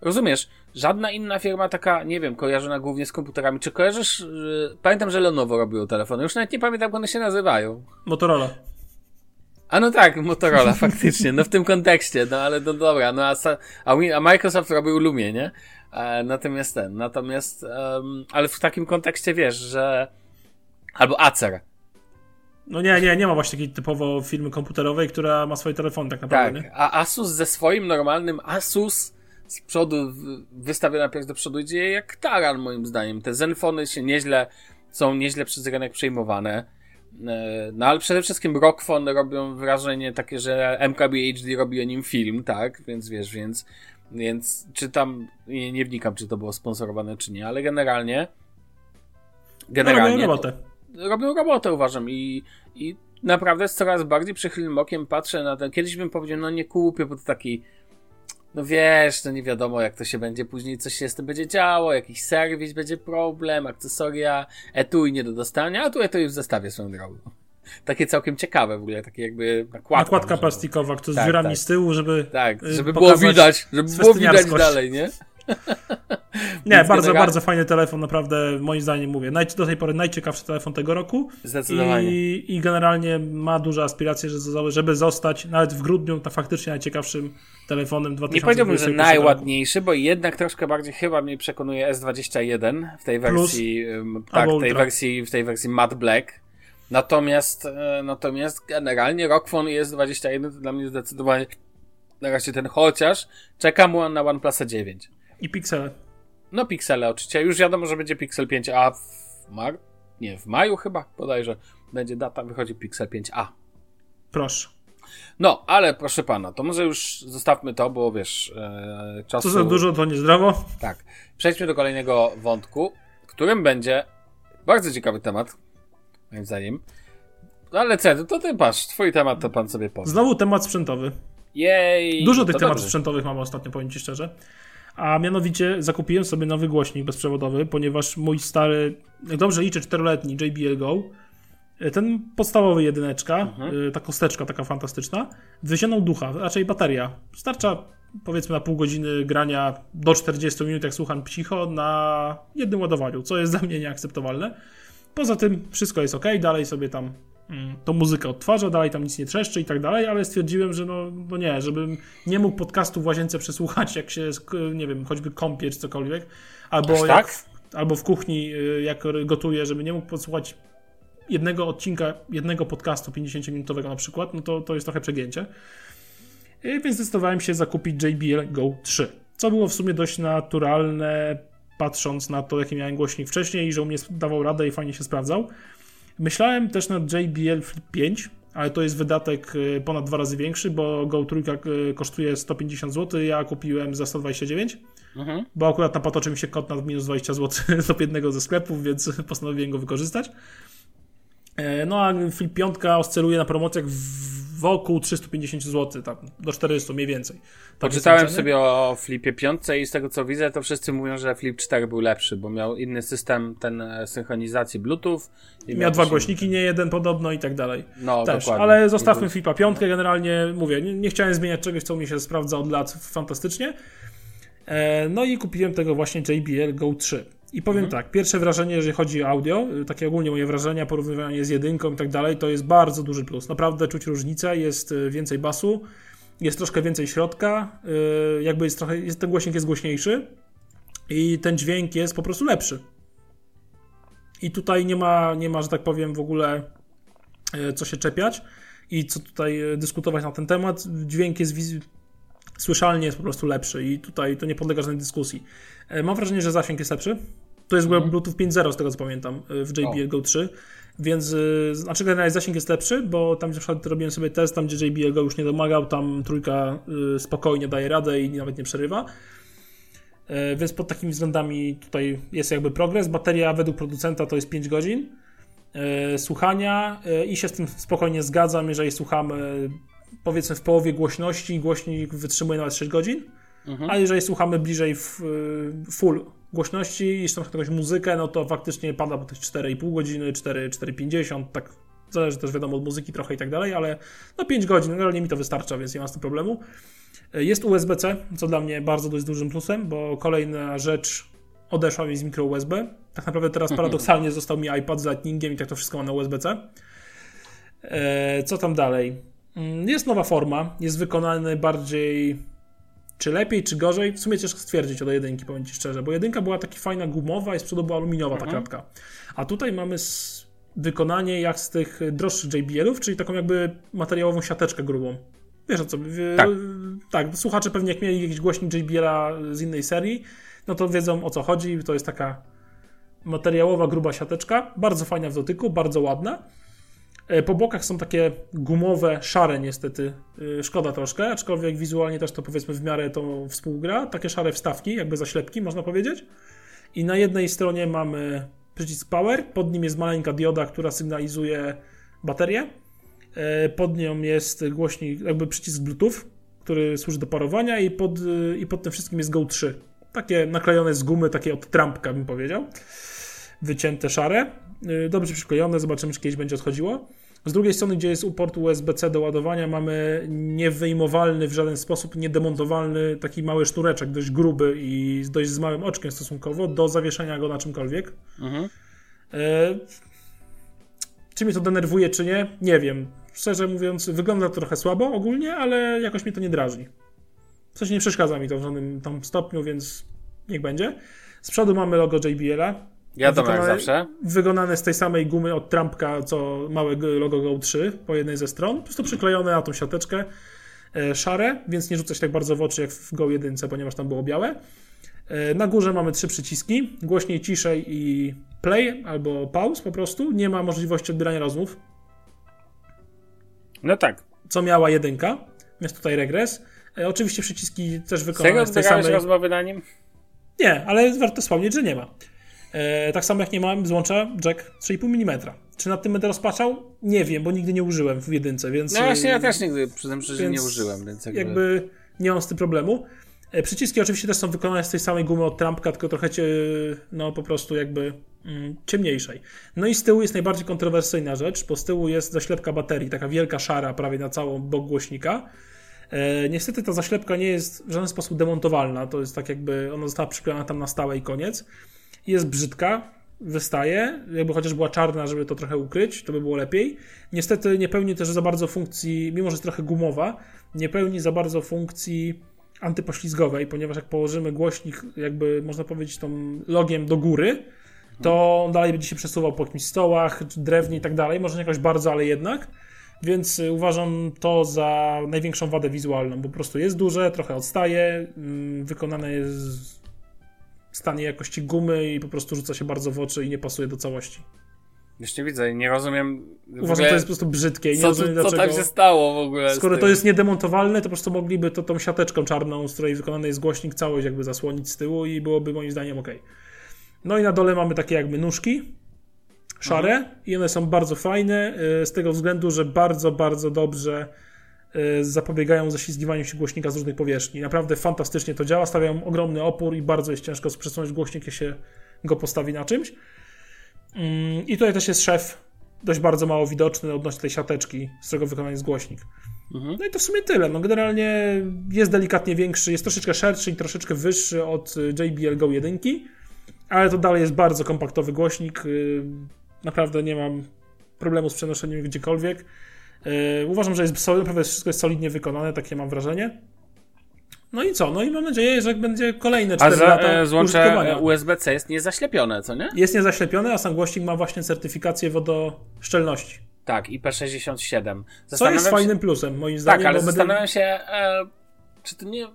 Rozumiesz, żadna inna firma taka, nie wiem, kojarzona głównie z komputerami. Czy kojarzysz, yy, pamiętam, że Lenovo robiło telefony, już nawet nie pamiętam, jak one się nazywają. Motorola. A no tak, Motorola, faktycznie, no w tym kontekście, no ale no dobra, no a, a, a Microsoft robił Lumie, nie? E, natomiast ten, natomiast, um, ale w takim kontekście wiesz, że albo Acer. No nie, nie, nie ma właśnie takiej typowo firmy komputerowej, która ma swoje telefony tak naprawdę. Tak, a Asus ze swoim normalnym Asus z przodu wystawiona pierś do przodu idzie jak taran moim zdaniem. Te Zenfony się nieźle, są nieźle przez rynek przejmowane. E, no ale przede wszystkim Rockfon robią wrażenie takie, że MKBHD robi o nim film, tak? Więc wiesz, więc, więc czy tam, nie, nie wnikam, czy to było sponsorowane, czy nie, ale generalnie generalnie no, robią robotę. Robią robotę, uważam i, i naprawdę z coraz bardziej przychylnym okiem patrzę na ten, kiedyś bym powiedział, no nie kupię, bo to taki no wiesz, to nie wiadomo jak to się będzie później, coś się z tym będzie działo, jakiś serwis będzie problem, akcesoria, etui nie do dostania, a tu etui w zestawie swoją drogą. Takie całkiem ciekawe w ogóle, takie jakby nakładka. Nakładka plastikowa, która tak, z dziurami tak. z tyłu, żeby Tak, y, żeby było widać, żeby było widać dalej, nie? Nie, bardzo, bardzo fajny telefon, naprawdę moim zdaniem mówię. Naj, do tej pory najciekawszy telefon tego roku. Zdecydowanie. I, i generalnie ma duże aspiracje, żeby zostać nawet w grudniu to faktycznie najciekawszym telefonem 2020. Nie powiedziałbym, że najładniejszy, bo jednak troszkę bardziej chyba mnie przekonuje S21 w tej wersji, Plus, tak, tej wersji, w tej wersji matte black. Natomiast, e, natomiast generalnie Rockfon jest 21 to dla mnie zdecydowanie na razie ten, chociaż czekam na OnePlus 9. I piksele. No piksele oczywiście. Już wiadomo, że będzie Pixel 5a w mar... Nie, w maju chyba bodajże będzie data, wychodzi Pixel 5a. Proszę. No, ale proszę pana, to może już zostawmy to, bo wiesz, e, czasu... Co za dużo, to niezdrowo. Tak. Przejdźmy do kolejnego wątku, którym będzie bardzo ciekawy temat, moim zdaniem. No ale co, to ty patrz, twój temat to pan sobie powie. Znowu temat sprzętowy. Jej! Dużo tych tematów dobrze. sprzętowych mamy ostatnio, powiem ci szczerze. A mianowicie zakupiłem sobie nowy głośnik bezprzewodowy, ponieważ mój stary, jak dobrze liczę, czteroletni JBL Go, e, ten podstawowy jedyneczka, mhm. E, ta kosteczka taka fantastyczna, wyzionął ducha, raczej bateria. Starcza powiedzmy na pół godziny grania do 40 minut, jak słucham cicho, na jednym ładowaniu, co jest dla mnie nieakceptowalne. Poza tym wszystko jest ok, dalej sobie tam tą muzykę odtwarza, dalej tam nic nie trzeszczy i tak dalej, ale stwierdziłem, że no, no nie, żebym nie mógł podcastu w łazience przesłuchać, jak się, nie wiem, choćby kąpie czy cokolwiek, albo, jak, tak? albo w kuchni, y, jak gotuję, żeby nie mógł posłuchać jednego odcinka, jednego podcastu 50-minutowego na przykład, no to, to jest trochę przegięcie. więc zdecydowałem się zakupić JBL Go 3, co było w sumie dość naturalne, patrząc na to, jaki miałem głośnik wcześniej i że u mnie dawał radę i fajnie się sprawdzał. Myślałem też nad JBL Flip 5, ale to jest wydatek y, ponad dwa razy większy, bo Go trójka y, kosztuje 150 zł, ja kupiłem za 129, mhm. bo akurat napatoczy mi się kod na minus 20 zł do jednego ze sklepów, więc postanowiłem go wykorzystać. E, no a Flip 5 oscyluje na promocjach wokół 350 zł, tam do 400 mniej więcej. Tak Poczytałem sobie o Flipie 5 i z tego co widzę, to wszyscy mówią, że Flip 4 był lepszy, bo miał inny system ten e, synchronizacji Bluetooth. I miał dwa głośniki, nie jeden podobno i tak dalej. No, Też, dokładnie. ale zostawmy Flipa 5, generalnie mówię, nie, nie chciałem zmieniać czegoś, co mi się sprawdza od lat fantastycznie. E, no i kupiłem tego właśnie JBL Go 3. I powiem mhm. tak, pierwsze wrażenie, jeżeli chodzi o audio, y, takie ogólnie moje wrażenia, porównywanie z jedynką i tak dalej, to jest bardzo duży plus. Naprawdę czuć różnicę, jest y, więcej basu, jest troszkę więcej środka, y, jakby jest trochę, jest, ten głośnik jest głośniejszy i ten dźwięk jest po prostu lepszy. I tutaj nie ma, nie ma, że tak powiem, w ogóle co się czepiać i co tutaj dyskutować na ten temat. Dźwięk jest słyszalnie jest po prostu lepszy i tutaj to nie podlega żadnej dyskusji. E, mam wrażenie, że zasięg jest lepszy. To jest mhm. Bluetooth 5.0 z tego co pamiętam e, w JBL Go 3, więc e, znaczy generalnie zasięg jest lepszy, bo tam na przykład robiłem sobie test, tam gdzie JBL Go już nie domagał, tam trójka spokojnie daje radę i nawet nie przerywa. Więc pod takimi względami tutaj jest jakby progres. Bateria według producenta to jest 5 godzin słuchania i się z tym spokojnie zgadzam, jeżeli słuchamy powiedzmy w połowie głośności, głośnik wytrzymuje nawet 6 godzin, mhm. a jeżeli słuchamy bliżej w, y, full głośności i jeszcze jakąś muzykę, no to faktycznie pada po tych 4,5 godziny, 4, 4,50, tak zależy też wiadomo od muzyki trochę i tak dalej, ale no 5 godzin, generalnie mi to wystarcza, więc nie ma z tym problemu. Jest USB-C, co dla mnie bardzo dość dużym plusem, bo kolejna rzecz odeszła mi z mikro USB. Tak naprawdę teraz mhm. paradoksalnie został mi iPad z Lightningiem i tak to wszystko ma na USB-C. E, co tam dalej? Mm, jest nowa forma, jest wykonany bardziej czy lepiej, czy gorzej. W sumie ciężko stwierdzić od jedynki, powiem Ci szczerze, bo jedynka była taka fajna gumowa i z przodu była aluminiowa ta mhm. kratka. A tutaj mamy wykonanie jak z tych droższych JBL-ów, czyli taką jakby materiałową siateczkę grubą. Wiesz o co? Tak. tak, słuchacze pewnie jak mieli jakiś głośnik JBL-a z innej serii, no to wiedzą o co chodzi. To jest taka materiałowa, gruba siateczka, bardzo fajna w dotyku, bardzo ładna. E, po bokach są takie gumowe, szare niestety, e, szkoda troszkę, aczkolwiek wizualnie też to powiedzmy w miarę to współgra. Takie szare wstawki, jakby zaślepki można powiedzieć. I na jednej stronie mamy przycisk power, pod nim jest maleńka dioda, która sygnalizuje baterię. E, pod nią jest głośnik, jakby przycisk Bluetooth, który służy do parowania i pod, i pod tym wszystkim jest Go 3. Takie naklejone z gumy, takie od trampka bym powiedział. Wycięte szare. Dobrze przyklejone, zobaczymy czy kiedyś będzie odchodziło. Z drugiej strony, gdzie jest port USB-C do ładowania, mamy niewyjmowalny w żaden sposób, niedemontowalny taki mały sznureczek, dość gruby i dość z małym oczkiem stosunkowo, do zawieszenia go na czymkolwiek. Mhm. E, czy mnie to denerwuje, czy nie? Nie wiem. Szczerze mówiąc, wygląda to trochę słabo ogólnie, ale jakoś mnie to nie drażni. W sensie nie przeszkadza mi to w żadnym tam stopniu, więc niech będzie. Z przodu mamy logo JBL-a. Ja to jak zawsze. Wykonane z tej samej gumy od Trumpka, co małe logo Go 3 po jednej ze stron. Po prostu przyklejone na tą siateczkę e, szare, więc nie rzuca się tak bardzo w oczy jak w Go 1, ponieważ tam było białe. E, na górze mamy trzy przyciski, głośniej, ciszej i play albo pause po prostu. Nie ma możliwości odbierania rozmów. No tak. Co miała jedynka, jest tutaj regres. E, oczywiście przyciski też wykonane z tej samej... rozmowy na nim? Nie, ale warto wspomnieć, że nie ma. E, tak samo jak nie mam złącza jack 3,5 mm. Czy nad tym będę rozpaczał? Nie wiem, bo nigdy nie użyłem w jedynce, więc... No właśnie, ja też nigdy, przyznam szczerze, nie użyłem, więc jakby... jakby nie mam z tym problemu. E, przyciski oczywiście też są wykonane z tej samej gumy od Trumpka, tylko trochę cie, no po prostu jakby mm, ciemniejszej. No i z tyłu jest najbardziej kontrowersyjna rzecz, bo z tyłu jest zaślepka baterii, taka wielka szara prawie na całą bok głośnika. E, niestety ta zaślepka nie jest w żaden sposób demontowalna, to jest tak jakby ona została przyklejona tam na stałe i koniec jest brzydka, wystaje, jakby chociaż była czarna, żeby to trochę ukryć, to by było lepiej. Niestety nie pełni też za bardzo funkcji, mimo że jest trochę gumowa, nie pełni za bardzo funkcji antypoślizgowej, ponieważ jak położymy głośnik, jakby można powiedzieć, tą logiem do góry, to on dalej będzie się przesuwał po jakimś stołach, drewnie i tak dalej, może nie jakoś bardzo, ale jednak. Więc y, uważam to za największą wadę wizualną. Po prostu jest duże, trochę odstaje, mm, wykonane jest stanie jakości gumy i po prostu rzuca się bardzo w oczy i nie pasuje do całości. Już nie widzę, nie rozumiem. Uważam, że to jest po prostu brzydkie. Nie co, rozumiem, co dlaczego... tam się stało w ogóle? Skoro to jest niedemontowalne, to po prostu mogliby to tą siateczką czarną, z której wykonany jest głośnik, całość jakby zasłonić z tyłu i byłoby moim zdaniem ok. No i na dole mamy takie jakby nóżki szare mhm. i one są bardzo fajne y, z tego względu, że bardzo, bardzo dobrze zapobiegają zaślizgiwaniu się głośnika z różnych powierzchni. Naprawdę fantastycznie to działa, stawiają ogromny opór i bardzo jest ciężko przesunąć głośnik, jak się go postawi na czymś. Mm, I tutaj też jest szef dość bardzo mało widoczny odnośnie tej siateczki, z którego wykonany jest głośnik. Mhm. No i to w sumie tyle. No generalnie jest delikatnie większy, jest troszeczkę szerszy i troszeczkę wyższy od JBL Go 1, ale to dalej jest bardzo kompaktowy głośnik. Y, naprawdę nie mam problemu z przenoszeniem gdziekolwiek. Y, uważam, że jest naprawdę wszystko jest solidnie wykonane, takie mam wrażenie. No i co? No i mam nadzieję, że będzie kolejne 4 a za, lata e, złącze USB-C jest niezaślepione, co nie? Jest niezaślepione, a sam głośnik ma właśnie certyfikację wodoszczelności. Tak, IP67. Co jest fajnym plusem, moim zdaniem. Tak, ale będę... zastanawiam się, e, czy to nie,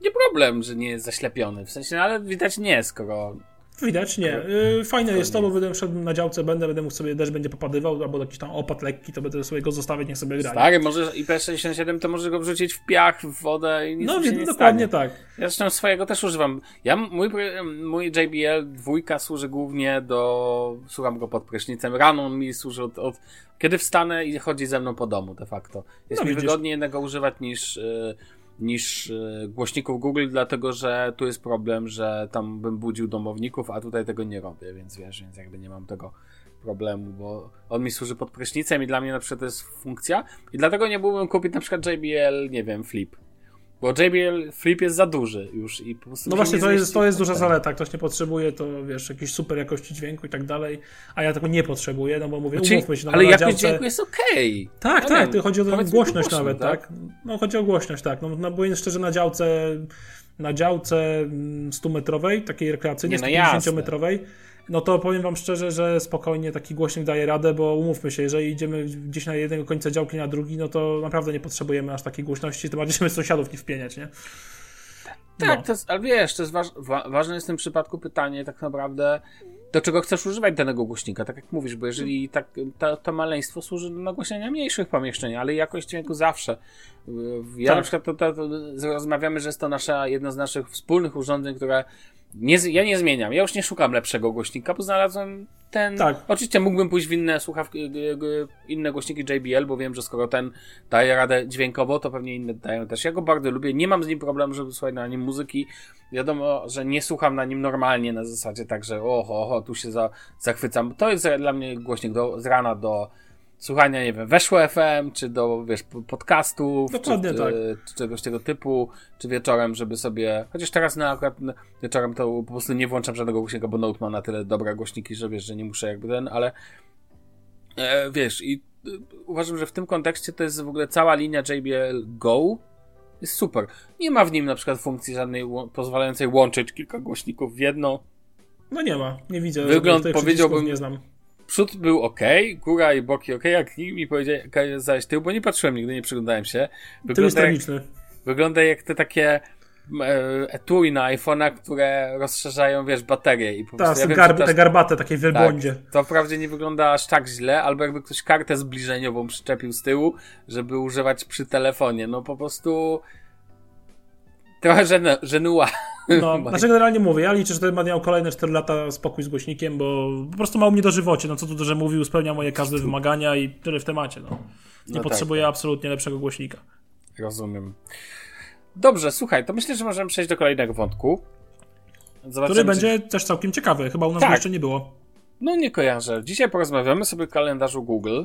nie problem, że nie jest zaślepiony. W sensie, no, ale widać nie, skoro Widać, nie. Y, fajne jest to, bo będę szedł na działce, będę, będę mógł sobie, deszcz będzie popadywał, albo jakiś tam opad lekki, to będę sobie go zostawić, niech sobie gra. Tak, może IP67 to może go wrzucić w piach, w wodę i nic No, nie dokładnie stanie. tak. Ja zresztą swojego też używam. Ja, mój, mój JBL dwójka służy głównie do, słucham go pod prysznicem, rano on mi służy od, od kiedy wstanę i chodzi ze mną po domu de facto. Jest no, mi widzisz. wygodniej jednego używać niż... Yy, niż e, głośników Google, dlatego że tu jest problem, że tam bym budził domowników, a tutaj tego nie robię, więc wiesz, więc jakby nie mam tego problemu, bo on mi służy pod prysznicem i dla mnie na przykład to jest funkcja i dlatego nie byłbym kupić na przykład JBL, nie wiem, Flip. Bo JBL Flip jest za duży już i po prostu. No właśnie, to jest, to jest duża zaleta. Ktoś nie potrzebuje, to wiesz, jakiejś super jakości dźwięku i tak dalej, a ja tego nie potrzebuję, no bo mówię, znaczy, umówmy się. No, ale jakość dźwięku jest okej. Okay. Tak, no tak, to chodzi o głośność głośno, nawet, tak? tak? No chodzi o głośność, tak. No, no bo szczerze na działce, na działce 100-metrowej, mm, takiej rekreacyjnej, no 150-metrowej, no to powiem wam szczerze, że spokojnie taki głośnik daje radę, bo umówmy się, jeżeli idziemy gdzieś na jednego końca działki na drugi, no to naprawdę nie potrzebujemy aż takiej głośności, to bardziej sąsiadów nie wpieniać, nie? Tak, no. to jest, ale wiesz, to jest waż, wa, ważne jest w tym przypadku pytanie tak naprawdę, do czego chcesz używać danego głośnika, tak jak mówisz, bo jeżeli tak, to, to maleństwo służy do nagłaśniania mniejszych pomieszczeń, ale jakość dźwięku zawsze. Ja tak. na przykład to, to, to, rozmawiamy, że jest to nasza, jedno z naszych wspólnych urządzeń, które nie, ja nie zmieniam. Ja już nie szukam lepszego głośnika, bo znalazłem ten. Tak. Oczywiście mógłbym pójść w inne słuchawki, inne głośniki JBL, bo wiem, że skoro ten daje radę dźwiękowo, to pewnie inne dają też. Ja go bardzo lubię. Nie mam z nim problemu, żeby słuchać na nim muzyki. Wiadomo, że nie słucham na nim normalnie na zasadzie tak, że oho, oho tu się za, zachwycam. To jest dla mnie głośnik do, z rana do słuchania, nie wiem, weszło FM, czy do, wiesz, podcastów, Dokładnie czy, tak. czy czegoś tego typu, czy wieczorem, żeby sobie, chociaż teraz na akurat wieczorem to po prostu nie włączam żadnego głośnika, bo Note ma na tyle dobre głośniki, że wiesz, że nie muszę jakby ten, ale e, wiesz, i e, uważam, że w tym kontekście to jest w ogóle cała linia JBL Go jest super. Nie ma w nim na przykład funkcji żadnej pozwalającej łączyć kilka głośników w jedno. No nie ma, nie widzę. Wygląd powiedziałbym, nie znam przód był ok, góra i boki ok, jak mi powiedziałeś tył, bo nie patrzyłem nigdy, nie przyglądałem się. Wygląda jest jak, wygląda jak te takie e, etui na iPhone'a, które rozszerzają, wiesz, baterie i po prostu... Tak, ja garb, te garbate, takie wielbłądzie. Tak, to wprawdzie nie wygląda aż tak źle, albo jakby ktoś kartę zbliżeniową przyczepił z tyłu, żeby używać przy telefonie. No po prostu trochę żen żenua. No, znaczy generalnie mówię, ja liczę, że ten miał kolejne 4 lata spokój z głośnikiem, bo po prostu mało mnie dożywocie, no co tu dużo mówił, spełnia moje każde wymagania i tyle w temacie, no. Nie no potrzebuję tak, tak. absolutnie lepszego głośnika. Rozumiem. Dobrze, słuchaj, to myślę, że możemy przejść do kolejnego wątku. Zobaczymy, który będzie czy... też całkiem ciekawy, chyba u nas tak. jeszcze nie było. No nie kojarzę. Dzisiaj porozmawiamy sobie o kalendarzu Google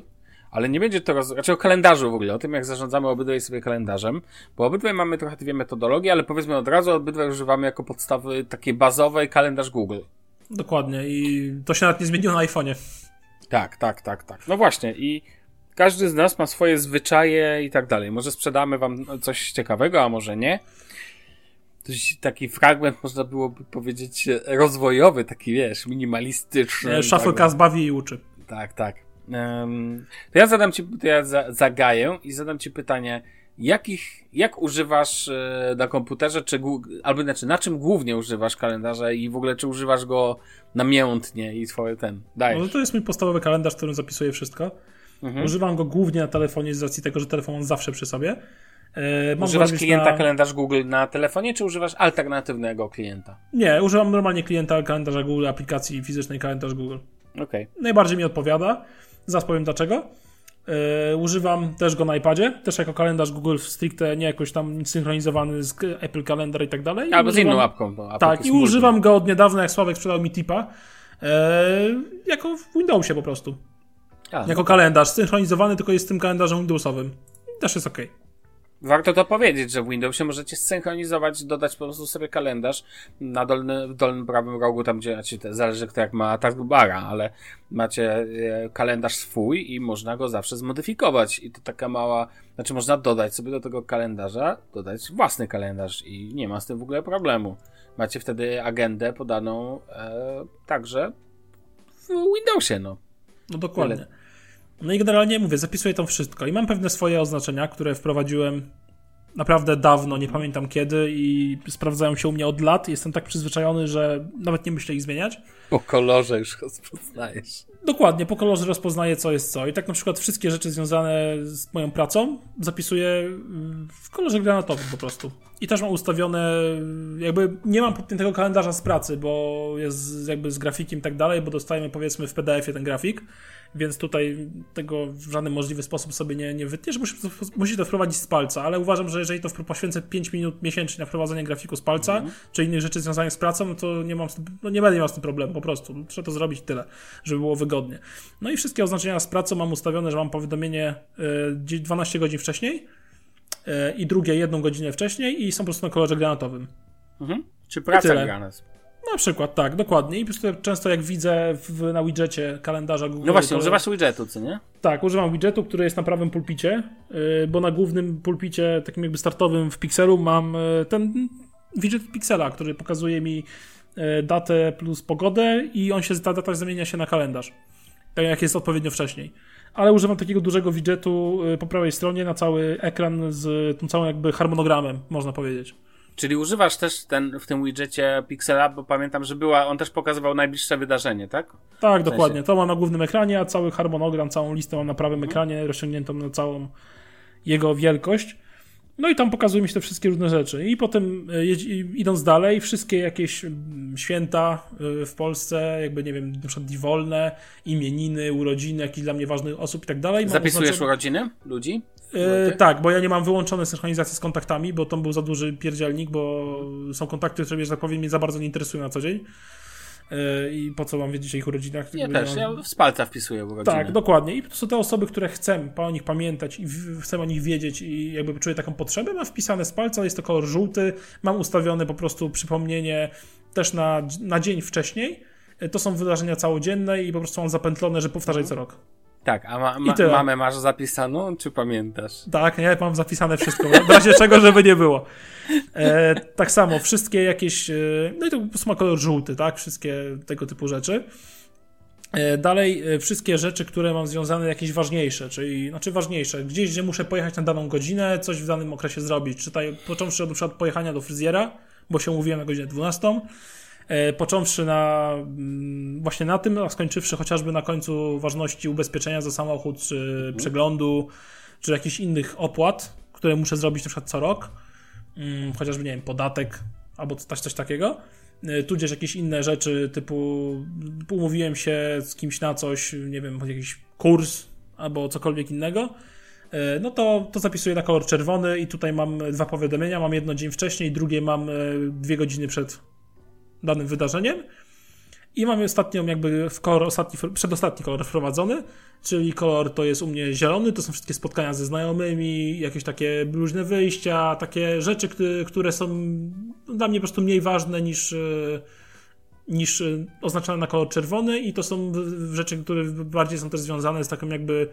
ale nie będzie to, roz... znaczy o kalendarzu w ogóle, o tym jak zarządzamy obydwaj sobie kalendarzem, bo obydwaj mamy trochę dwie metodologie, ale powiedzmy od razu, obydwaj używamy jako podstawy takiej bazowej kalendarz Google. Dokładnie i to się nawet nie zmieniło na iPhone'ie. Tak, tak, tak, tak. No właśnie i każdy z nas ma swoje zwyczaje i tak dalej. Może sprzedamy wam coś ciekawego, a może nie. Taki fragment, można byłoby powiedzieć, rozwojowy, taki wiesz, minimalistyczny. Shufflecast bawi i uczy. Tak, tak. To ja zadam ci, to ja za, zagaję i zadam ci pytanie, jakich, jak używasz e, na komputerze, czy, albo znaczy, na czym głównie używasz kalendarza i w ogóle czy używasz go namiętnie i twoje ten, dajesz? No to jest mój podstawowy kalendarz, w którym zapisuję wszystko. Mhm. Używam go głównie na telefonie z racji tego, że telefon mam zawsze przy sobie. E, używasz klienta na... kalendarz Google na telefonie, czy używasz alternatywnego klienta? Nie, używam normalnie klienta kalendarza Google, aplikacji fizycznej kalendarz Google. Okay. Najbardziej mi odpowiada. Zaraz powiem dlaczego. Yy, używam też go na iPadzie, też jako kalendarz Google stricte, nie jakoś tam synchronizowany z Apple Calendar i tak dalej. Albo z inną apką. tak, i używam go od niedawna, jak Sławek sprzedał mi tipa, yy, jako w Windowsie po prostu. A, jako no kalendarz, synchronizowany tylko jest z tym kalendarzem Windowsowym. Też jest ok. Warto to powiedzieć, że w Windowsie możecie synchronizować, dodać po prostu sobie kalendarz na dolny, w dolnym prawym rogu, tam gdzie macie, zależy kto jak ma taskbara, ale macie e, kalendarz swój i można go zawsze zmodyfikować i to taka mała, znaczy można dodać sobie do tego kalendarza, dodać własny kalendarz i nie ma z tym w ogóle problemu. Macie wtedy agendę podaną e, także w Windowsie, no. No dokładnie. Tyle. No i generalnie mówię, zapisuję to wszystko i mam pewne swoje oznaczenia, które wprowadziłem naprawdę dawno, nie pamiętam kiedy i sprawdzają się u mnie od lat. Jestem tak przyzwyczajony, że nawet nie myślę ich zmieniać. Po kolorze już rozpoznajesz. Dokładnie, po kolorze rozpoznaję co jest co. I tak na przykład wszystkie rzeczy związane z moją pracą zapisuję w kolorze granatowym po prostu. I też mam ustawione, jakby nie mam podpiętego kalendarza z pracy, bo jest jakby z grafikiem i tak dalej, bo dostajemy powiedzmy w PDF-ie ten grafik więc tutaj tego w żaden możliwy sposób sobie nie, nie wytniesz, musisz, to wprowadzić z palca, ale uważam, że jeżeli to poświęcę 5 minut miesięcznie na wprowadzenie grafiku z palca, mm. czy innych rzeczy związanych z pracą, no to nie mam, no nie będę miał z tym problemu, po prostu. Trzeba to zrobić tyle, żeby było wygodnie. No i wszystkie oznaczenia z pracą mam ustawione, że mam powiadomienie 12 e, godzin wcześniej e, i drugie jedną godzinę wcześniej i są po prostu na kolorze granatowym. Mhm. Czy praca granat? Na przykład, tak, dokładnie. I często jak widzę w, na widgetie kalendarza Google... No właśnie, to... używasz widgetu, co nie? Tak, używam widgetu, który jest na prawym pulpicie, yy, bo na głównym pulpicie, takim jakby startowym w Pixelu mam yy, ten widget Pixela, który pokazuje mi yy, datę plus pogodę i on się, ta data zamienia się na kalendarz. Tak jak jest odpowiednio wcześniej. Ale używam takiego dużego widgetu po prawej stronie na cały ekran z tym całym jakby harmonogramem, można powiedzieć. Czyli używasz też ten, w tym widgetie Pixela, bo pamiętam, że była, on też pokazywał najbliższe wydarzenie, tak? Tak, w dokładnie. To mam na głównym ekranie, a cały harmonogram, całą listę mam na prawym mhm. ekranie, rozciągniętą na całą jego wielkość. No i tam pokazują mi się te wszystkie różne rzeczy. I potem e, idąc dalej, wszystkie jakieś mm, święta e, w Polsce, jakby nie wiem, na przykład wolne, imieniny, urodziny, jakichś dla mnie ważnych osób i tak dalej. Zapisujesz oznaczone... urodziny ludzi? Yy, tak, bo ja nie mam wyłączone synchronizację z kontaktami, bo to był za duży pierdzielnik, bo są kontakty, które, że tak powiem, mnie za bardzo nie interesują na co dzień. Yy, I po co mam wiedzieć o ich urodzinach? Ja też, ja w palca wpisuję urodziny. Tak, dokładnie. I to są te osoby, które chcę o nich pamiętać i chcę o nich wiedzieć i jakby czuję taką potrzebę, mam wpisane z palca, jest to kolor żółty, mam ustawione po prostu przypomnienie też na, na dzień wcześniej. Yy, to są wydarzenia całodzienne i po prostu mam zapętlone, że powtarzaj co rok. Tak, a ma, ma, mamę masz zapisaną, czy pamiętasz? Tak, ja mam zapisane wszystko, w razie czego, żeby nie było. E, tak samo, wszystkie jakieś, e, no i to ma kolor żółty, tak, wszystkie tego typu rzeczy. E, dalej, e, wszystkie rzeczy, które mam związane jakieś ważniejsze, czyli, znaczy ważniejsze, gdzieś, gdzie muszę pojechać na daną godzinę, coś w danym okresie zrobić, czy tutaj, począwszy od na przykład pojechania do fryzjera, bo się umówiłem na godzinę 12, E, począwszy na mm, właśnie na tym, a skończywszy chociażby na końcu ważności ubezpieczenia za samochód, czy mhm. przeglądu, czy jakichś innych opłat, które muszę zrobić na przykład co rok, mm, chociażby, nie wiem, podatek albo coś, coś takiego, e, tudzież jakieś inne rzeczy typu umówiłem się z kimś na coś, nie wiem, jakiś kurs albo cokolwiek innego, e, no to, to zapisuję na kolor czerwony i tutaj mam dwa powiadomienia, mam jedno dzień wcześniej, drugie mam dwie godziny przed danym wydarzeniem. I mamy ostatnią, jakby w kolor, ostatni, przedostatni kolor wprowadzony, czyli kolor to jest u mnie zielony, to są wszystkie spotkania ze znajomymi, jakieś takie luźne wyjścia, takie rzeczy, które są dla mnie po prostu mniej ważne niż, e, niż e, oznaczone na kolor czerwony i to są rzeczy, które bardziej są też związane z taką jakby,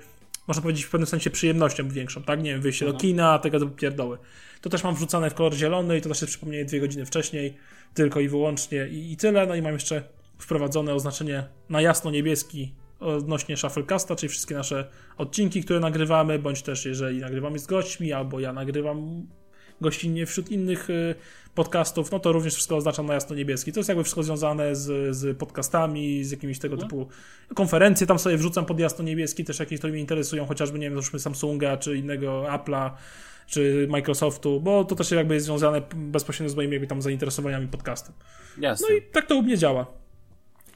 można powiedzieć w pewnym sensie przyjemnością większą, tak? Nie wiem, wyjście do mhm. kina, tego do pierdoły. To też mam wrzucane w kolor zielony i to też jest przypomnienie dwie godziny wcześniej tylko i wyłącznie i, i tyle. No i mam jeszcze wprowadzone oznaczenie na jasno niebieski odnośnie Shufflecasta, czyli wszystkie nasze odcinki, które nagrywamy, bądź też jeżeli nagrywamy z gośćmi, albo ja nagrywam gościnnie wśród innych y, podcastów, no to również wszystko oznaczam na jasno-niebieski. To jest jakby wszystko związane z, z podcastami, z jakimiś tego no. typu konferencje, tam sobie wrzucam pod jasno-niebieski też jakieś, które mnie interesują, chociażby, nie wiem, załóżmy Samsunga, czy innego Apple'a, czy Microsoftu, bo to też jakby jest związane bezpośrednio z moimi jakby tam zainteresowaniami podcastem. Jasne. No i tak to u mnie działa.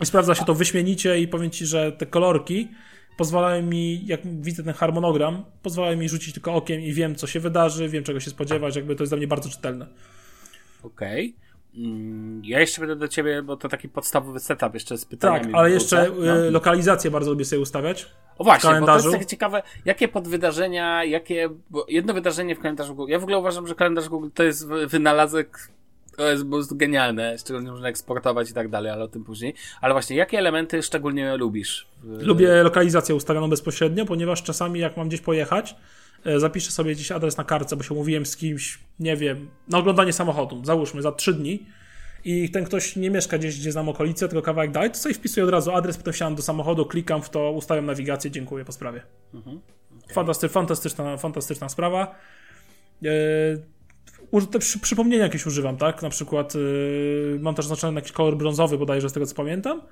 I sprawdza się to wyśmienicie i powiem Ci, że te kolorki pozwalają mi, jak widzę ten harmonogram, pozwalają mi rzucić tylko okiem i wiem, co się wydarzy, wiem, czego się spodziewać, jakby to jest dla mnie bardzo czytelne. Okej. Okay. Mm, ja jeszcze będę do ciebie, bo to taki podstawowy setup jeszcze z pytaniami. Tak, ale jeszcze y, no. lokalizację bardzo lubię sobie ustawiać. O właśnie, bo to jest takie ciekawe, jakie podwydarzenia, jakie, bo jedno wydarzenie w kalendarzu Google, ja w ogóle uważam, że kalendarz Google to jest wynalazek to jest po prostu genialne, szczególnie można eksportować i tak dalej, ale o tym później. Ale właśnie, jakie elementy szczególnie lubisz? Lubię lokalizację ustawioną bezpośrednio, ponieważ czasami jak mam gdzieś pojechać, e, zapiszę sobie gdzieś adres na kartce, bo się umówiłem z kimś, nie wiem, na oglądanie samochodu, załóżmy, za trzy dni i ten ktoś nie mieszka gdzieś, gdzie znam okolice, tylko kawałek dalej, to sobie wpisuję od razu adres, potem wsiadam do samochodu, klikam w to, ustawiam nawigację, dziękuję po sprawie. Mhm. Okay. Fantasty, fantastyczna, fantastyczna sprawa. Yy, te przy, przypomnienia jakieś używam, tak? Na przykład yy, mam też zaznaczony jakiś kolor brązowy bodajże z tego co pamiętam.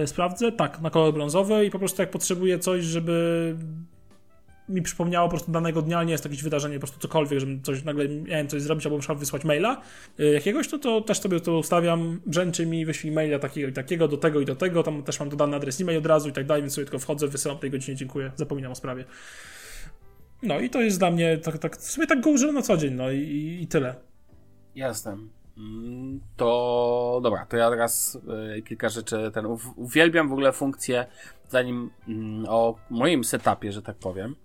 Yy, sprawdzę, tak, na kolor brązowy i po prostu jak potrzebuję coś, żeby mi przypomniało po prostu danego dnia, nie jest jakieś wydarzenie, po prostu cokolwiek, żebym coś nagle miałem coś zrobić albo muszę wysłać maila yy, jakiegoś, to, to też sobie to ustawiam, brzęczy mi, wyślij maila takiego i takiego, do tego i do tego, tam też mam dodany adres e-mail od razu i tak dalej, więc sobie tylko wchodzę, wysyłam tej godzinie, dziękuję, zapominam o sprawie. No i to jest dla mnie tak, tak w sumie tak go używam na co dzień, no i, i tyle. Jasne. Mm, to dobra, to ja teraz y, kilka rzeczy ten uwielbiam w ogóle funkcję, zanim y, o moim setupie, że tak powiem.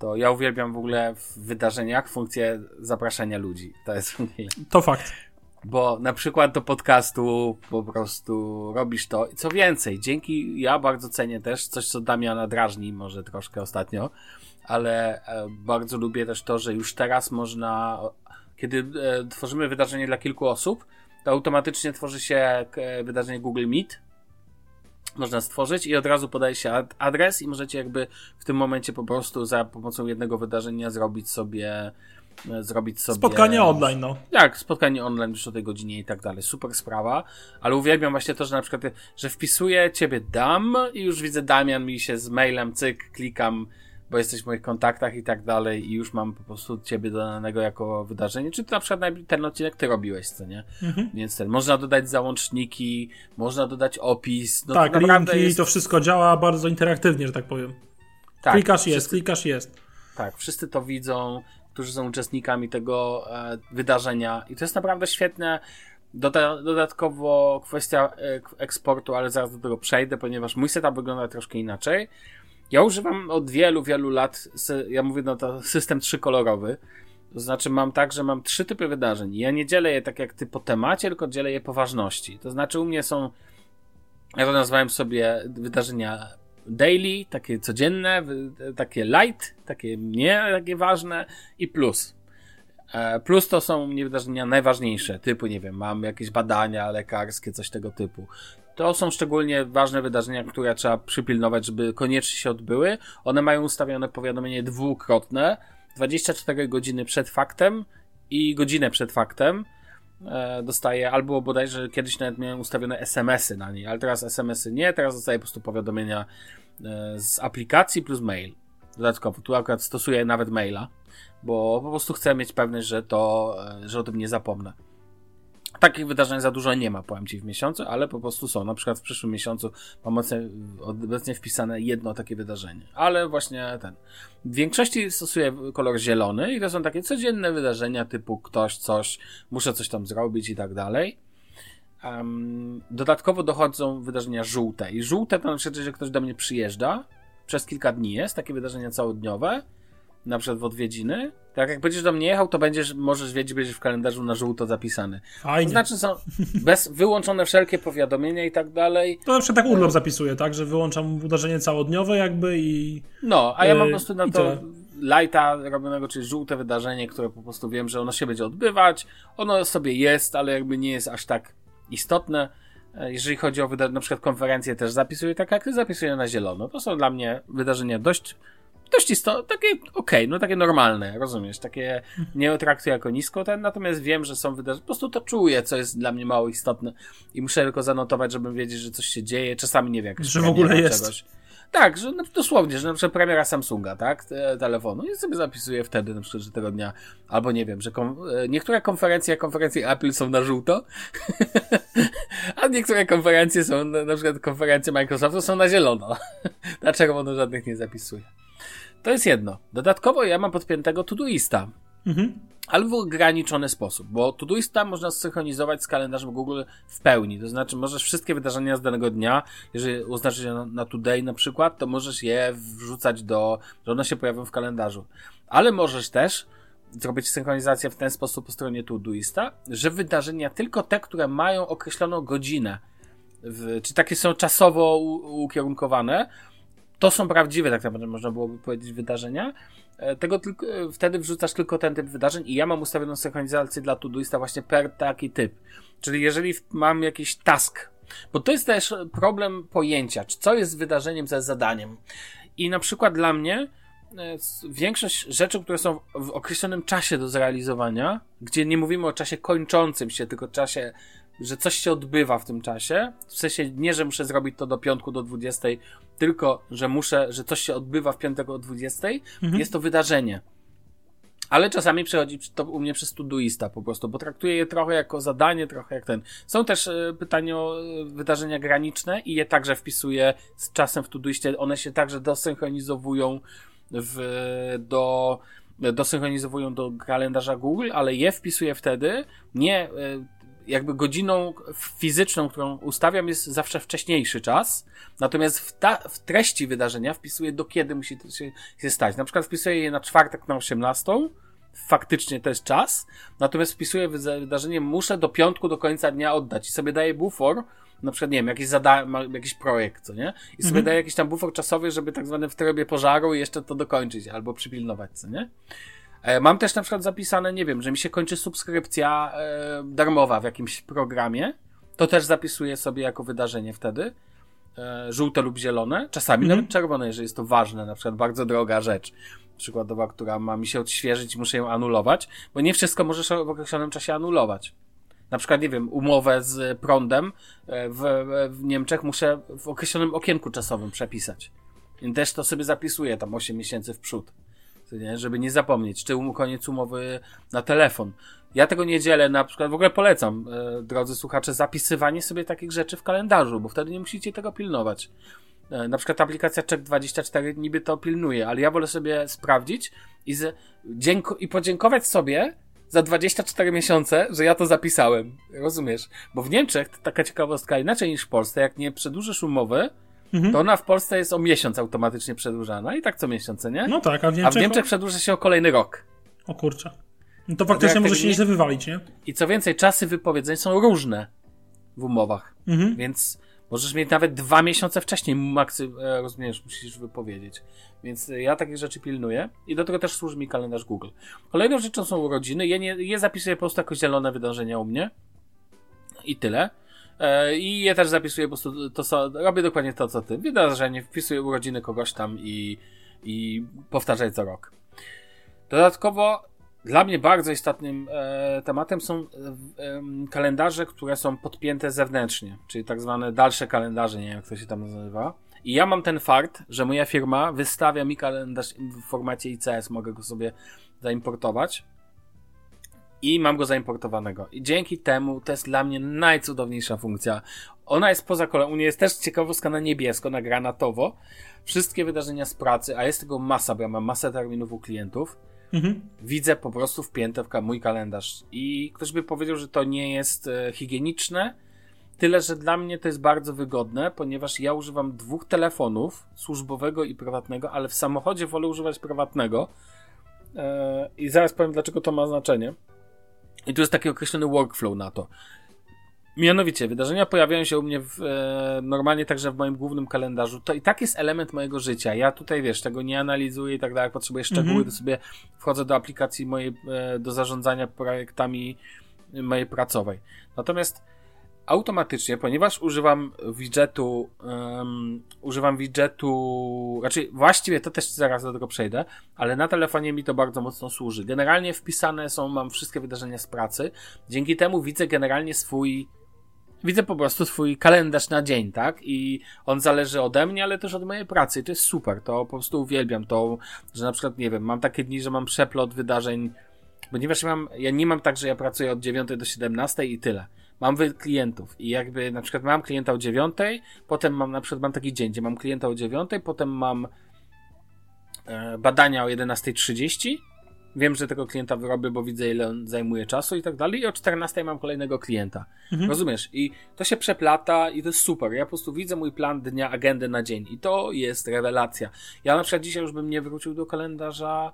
To ja uwielbiam w ogóle w wydarzeniach funkcję zapraszania ludzi. To jest To fakt. Bo na przykład do podcastu po prostu robisz to. I co więcej, dzięki, ja bardzo cenię też coś, co Damiana drażni może troszkę ostatnio, ale e, bardzo lubię też to, że już teraz można, kiedy e, tworzymy wydarzenie dla kilku osób, to automatycznie tworzy się e, wydarzenie Google Meet. Można stworzyć i od razu podaje się adres i możecie jakby w tym momencie po prostu za pomocą jednego wydarzenia zrobić sobie zrobić sobie... Spotkanie online, no. Jak, spotkanie online już o tej godzinie i tak dalej. Super sprawa, ale uwielbiam właśnie to, że na przykład, że wpisuję ciebie dam i już widzę Damian mi się z mailem, cyk, klikam bo jesteś w moich kontaktach i tak dalej i już mam po prostu ciebie dodanego jako wydarzenie, czy to na przykład ten odcinek ty robiłeś, co nie? Mhm. Więc ten, można dodać załączniki, można dodać opis. No tak, linki, jest... to wszystko działa bardzo interaktywnie, że tak powiem. Tak, klikasz wszyscy... jest, klikasz jest. Tak, wszyscy to widzą, którzy są uczestnikami tego e, wydarzenia i to jest naprawdę świetne. Doda dodatkowo kwestia e, eksportu, ale zaraz do tego przejdę, ponieważ mój setup wygląda troszkę inaczej. Ja używam od wielu, wielu lat, ja mówię, no to system trzykolorowy. To znaczy mam tak, że mam trzy typy wydarzeń. Ja nie dzielę je tak jak ty po temacie, tylko dzielę je po ważności. To znaczy u mnie są, ja to nazwałem sobie wydarzenia daily, takie codzienne, takie light, takie nie takie ważne i plus. E, plus to są u mnie wydarzenia najważniejsze, typu, nie wiem, mam jakieś badania lekarskie, coś tego typu. To są szczególnie ważne wydarzenia, które trzeba przypilnować, żeby koniecznie się odbyły. One mają ustawione powiadomienie dwukrotne, 24 godziny przed faktem i godzinę przed faktem. E, dostaję, albo bodajże kiedyś nawet miałem ustawione SMS-y na niej, ale teraz SMS-y nie, teraz dostaję po prostu powiadomienia e, z aplikacji plus mail. Dodatkowo, tu akurat stosuję nawet maila, bo po prostu chcę mieć pewność, że to, e, że o tym nie zapomnę. Takich wydarzeń za dużo nie ma, powiem Ci, w miesiącu, ale po prostu są. Na przykład w przyszłym miesiącu mam obecnie wpisane jedno takie wydarzenie. Ale właśnie ten. W większości stosuję kolor zielony i to są takie codzienne wydarzenia typu ktoś, coś, muszę coś tam zrobić i tak dalej. Um, dodatkowo dochodzą wydarzenia żółte. I żółte to na przykład, że ktoś do mnie przyjeżdża, przez kilka dni jest, takie wydarzenia całodniowe na przykład w odwiedziny. Tak jak będziesz do mnie jechał, to będziesz, możesz wiedzieć, będziesz w kalendarzu na żółto zapisany. Fajnie. To znaczy są bez, wyłączone wszelkie powiadomienia i tak dalej. To na przykład tak urlop zapisuję, tak? Że wyłączam uderzenie całodniowe jakby i... No, a ja mam po prostu na to lighta robionego, czyli żółte wydarzenie, które po prostu wiem, że ono się będzie odbywać. Ono sobie jest, ale jakby nie jest aż tak istotne. E, jeżeli chodzi o wyda- na przykład konferencje, też zapisuję tak, jak ty zapisuję na zielono. To są dla mnie wydarzenia dość, dość istotne, takie okej, okay, no takie normalne, rozumiesz? Takie nie traktuję jako nisko ten, natomiast wiem, że są wydarzenia, po prostu to czuję, co jest dla mnie mało istotne i muszę tylko zanotować, żebym wiedzieć, że coś się dzieje. Czasami nie wiem, jakaś Że w ogóle jest. Czegoś. Tak, że no, dosłownie, że na przykład premiera Samsunga, tak, te, telefonu i sobie zapisuję wtedy na przykład, że tego dnia, albo nie wiem, że kom, e, niektóre konferencje, konferencje Apple są na żółto, a niektóre konferencje są, na przykład konferencje Microsoftu są na zielono. na czerwono żadnych nie zapisuję. To jest jedno. Dodatkowo ja mam podpiętego Todoista. Mhm ale w ograniczony sposób, bo Todoista można synchronizować z kalendarzem Google w pełni, to znaczy możesz wszystkie wydarzenia z danego dnia, jeżeli oznaczysz je na, na Today na przykład, to możesz je wrzucać do, że one się pojawią w kalendarzu. Ale możesz też zrobić synchronizację w ten sposób po stronie Todoista, że wydarzenia tylko te, które mają określoną godzinę, w, czy takie są czasowo ukierunkowane, to są prawdziwe, tak naprawdę można byłoby powiedzieć, wydarzenia, E, tego tylko, e, wtedy wrzucasz tylko ten typ wydarzeń i ja mam ustawioną synchronizację dla Todoista właśnie per taki typ. Czyli jeżeli mam jakiś task, bo to jest też problem pojęcia, czy co jest wydarzeniem, co jest zadaniem. I na przykład dla mnie e, większość rzeczy, które są w określonym czasie do zrealizowania, gdzie nie mówimy o czasie kończącym się, tylko czasie że coś się odbywa w tym czasie. W sensie nie, że muszę zrobić to do piątku, do 20, tylko że muszę, że coś się odbywa w piątek o 20. Mhm. Jest to wydarzenie. Ale czasami przechodzi to u mnie przez Todoista po prostu, bo traktuję je trochę jako zadanie, trochę jak ten. Są też y, pytania o y, wydarzenia graniczne i je także wpisuję z czasem w Todoistie. One się także dosynchronizowują w, do, dosynchronizowują do kalendarza Google, ale je wpisuję wtedy nie y, jakby godziną fizyczną, którą ustawiam, jest zawsze wcześniejszy czas. Natomiast w, ta, w treści wydarzenia wpisuję do kiedy musi to się, się stać. Na przykład wpisuję je na czwartek na 18. Faktycznie to jest czas. Natomiast wpisuję wydarzenie, muszę do piątku do końca dnia oddać i sobie daję bufor, na przykład, nie wiem, jakiś, zada jakiś projekt, co nie? I sobie mhm. daję jakiś tam bufor czasowy, żeby tak zwany w trybie pożaru jeszcze to dokończyć albo przypilnować, co nie? E, mam też na przykład zapisane, nie wiem, że mi się kończy subskrypcja e, darmowa w jakimś programie. To też zapisuję sobie jako wydarzenie wtedy. E, żółte lub zielone, czasami mm -hmm. nawet czerwone, jeżeli jest to ważne, na przykład bardzo droga rzecz, przykładowa, która ma mi się odświeżyć i muszę ją anulować, bo nie wszystko możesz w określonym czasie anulować. Na przykład, nie wiem, umowę z prądem w, w Niemczech muszę w określonym okienku czasowym przepisać. I też to sobie zapisuję tam 8 miesięcy w przód nie? żeby nie zapomnieć, czy um, koniec umowy na telefon. Ja tego nie dzielę, na przykład w ogóle polecam, e, drodzy słuchacze, zapisywanie sobie takich rzeczy w kalendarzu, bo wtedy nie musicie tego pilnować. E, na przykład aplikacja Check24 niby to pilnuje, ale ja wolę sobie sprawdzić i, z, i podziękować sobie za 24 miesiące, że ja to zapisałem. Rozumiesz? Bo w Niemczech to taka ciekawostka inaczej niż w Polsce, jak nie przedłużysz umowy, mhm. to ona w Polsce jest o miesiąc automatycznie przedłużana i tak co miesiąc, nie? No tak, a w Niemczech, a w Niemczech przedłuża się o kolejny rok. O kurczę. No to faktycznie może się nieźle wywalić, nie? I co więcej, czasy wypowiedzeń są różne w umowach, mhm. więc możesz mieć nawet dwa miesiące wcześniej, maksy, e, rozumiesz, musisz wypowiedzieć. Więc ja takich rzeczy pilnuję i do tego też służy mi kalendarz Google. Kolejną rzeczą są urodziny. Ja nie, je zapisuję po prostu jako zielone wydarzenia u mnie i tyle. E, I ja też zapisuję po prostu to, co, robię dokładnie to, co ty. Wydarzenie, wpisuję urodziny kogoś tam i, i powtarzaj co rok. Dodatkowo dla mnie bardzo istotnym e, tematem są e, e, kalendarze, które są podpięte zewnętrznie, czyli tak zwane dalsze kalendarze, nie wiem jak to się tam nazywa. I ja mam ten fakt, że moja firma wystawia mi kalendarz w formacie ICS, mogę go sobie zaimportować i mam go zaimportowanego. I dzięki temu to jest dla mnie najcudowniejsza funkcja. Ona jest poza niej jest też ciekawostka na niebiesko, na granatowo. Wszystkie wydarzenia z pracy, a jest tego masa, bo ja mam masę terminów u klientów. Mhm. Widzę po prostu wpięte w mój kalendarz. I ktoś by powiedział, że to nie jest e, higieniczne. Tyle, że dla mnie to jest bardzo wygodne, ponieważ ja używam dwóch telefonów, służbowego i prywatnego, ale w samochodzie wolę używać prywatnego. E, I zaraz powiem, dlaczego to ma znaczenie. I tu jest taki określony workflow na to. Mianowicie, wydarzenia pojawiają się u mnie w, e, normalnie także w moim głównym kalendarzu. To i tak jest element mojego życia. Ja tutaj, wiesz, tego nie analizuję i tak dalej, potrzebuję szczegóły, mm -hmm. to sobie wchodzę do aplikacji mojej, e, do zarządzania projektami mojej pracowej. Natomiast automatycznie, ponieważ używam widgetu, um, używam widgetu, znaczy właściwie to też zaraz do tego przejdę, ale na telefonie mi to bardzo mocno służy. Generalnie wpisane są, mam wszystkie wydarzenia z pracy, dzięki temu widzę generalnie swój widzę po prostu swój kalendarz na dzień, tak? I on zależy ode mnie, ale też od mojej pracy. I to jest super. To po prostu uwielbiam to, że na przykład, nie wiem, mam takie dni, że mam przeplot wydarzeń, ponieważ ja, mam, ja nie mam tak, że ja pracuję od 9 do 17 i tyle. Mam klientów i jakby na przykład mam klienta o 9, potem mam na przykład mam taki dzień, gdzie mam klienta o 9, potem mam e, badania o 11.30 Wiem, że tego klienta wyrobię, bo widzę, ile on zajmuje czasu i tak dalej. I o 14 mam kolejnego klienta. Mhm. Rozumiesz? I to się przeplata i to jest super. Ja po prostu widzę mój plan dnia, agendę na dzień. I to jest rewelacja. Ja na przykład dzisiaj już bym nie wrócił do kalendarza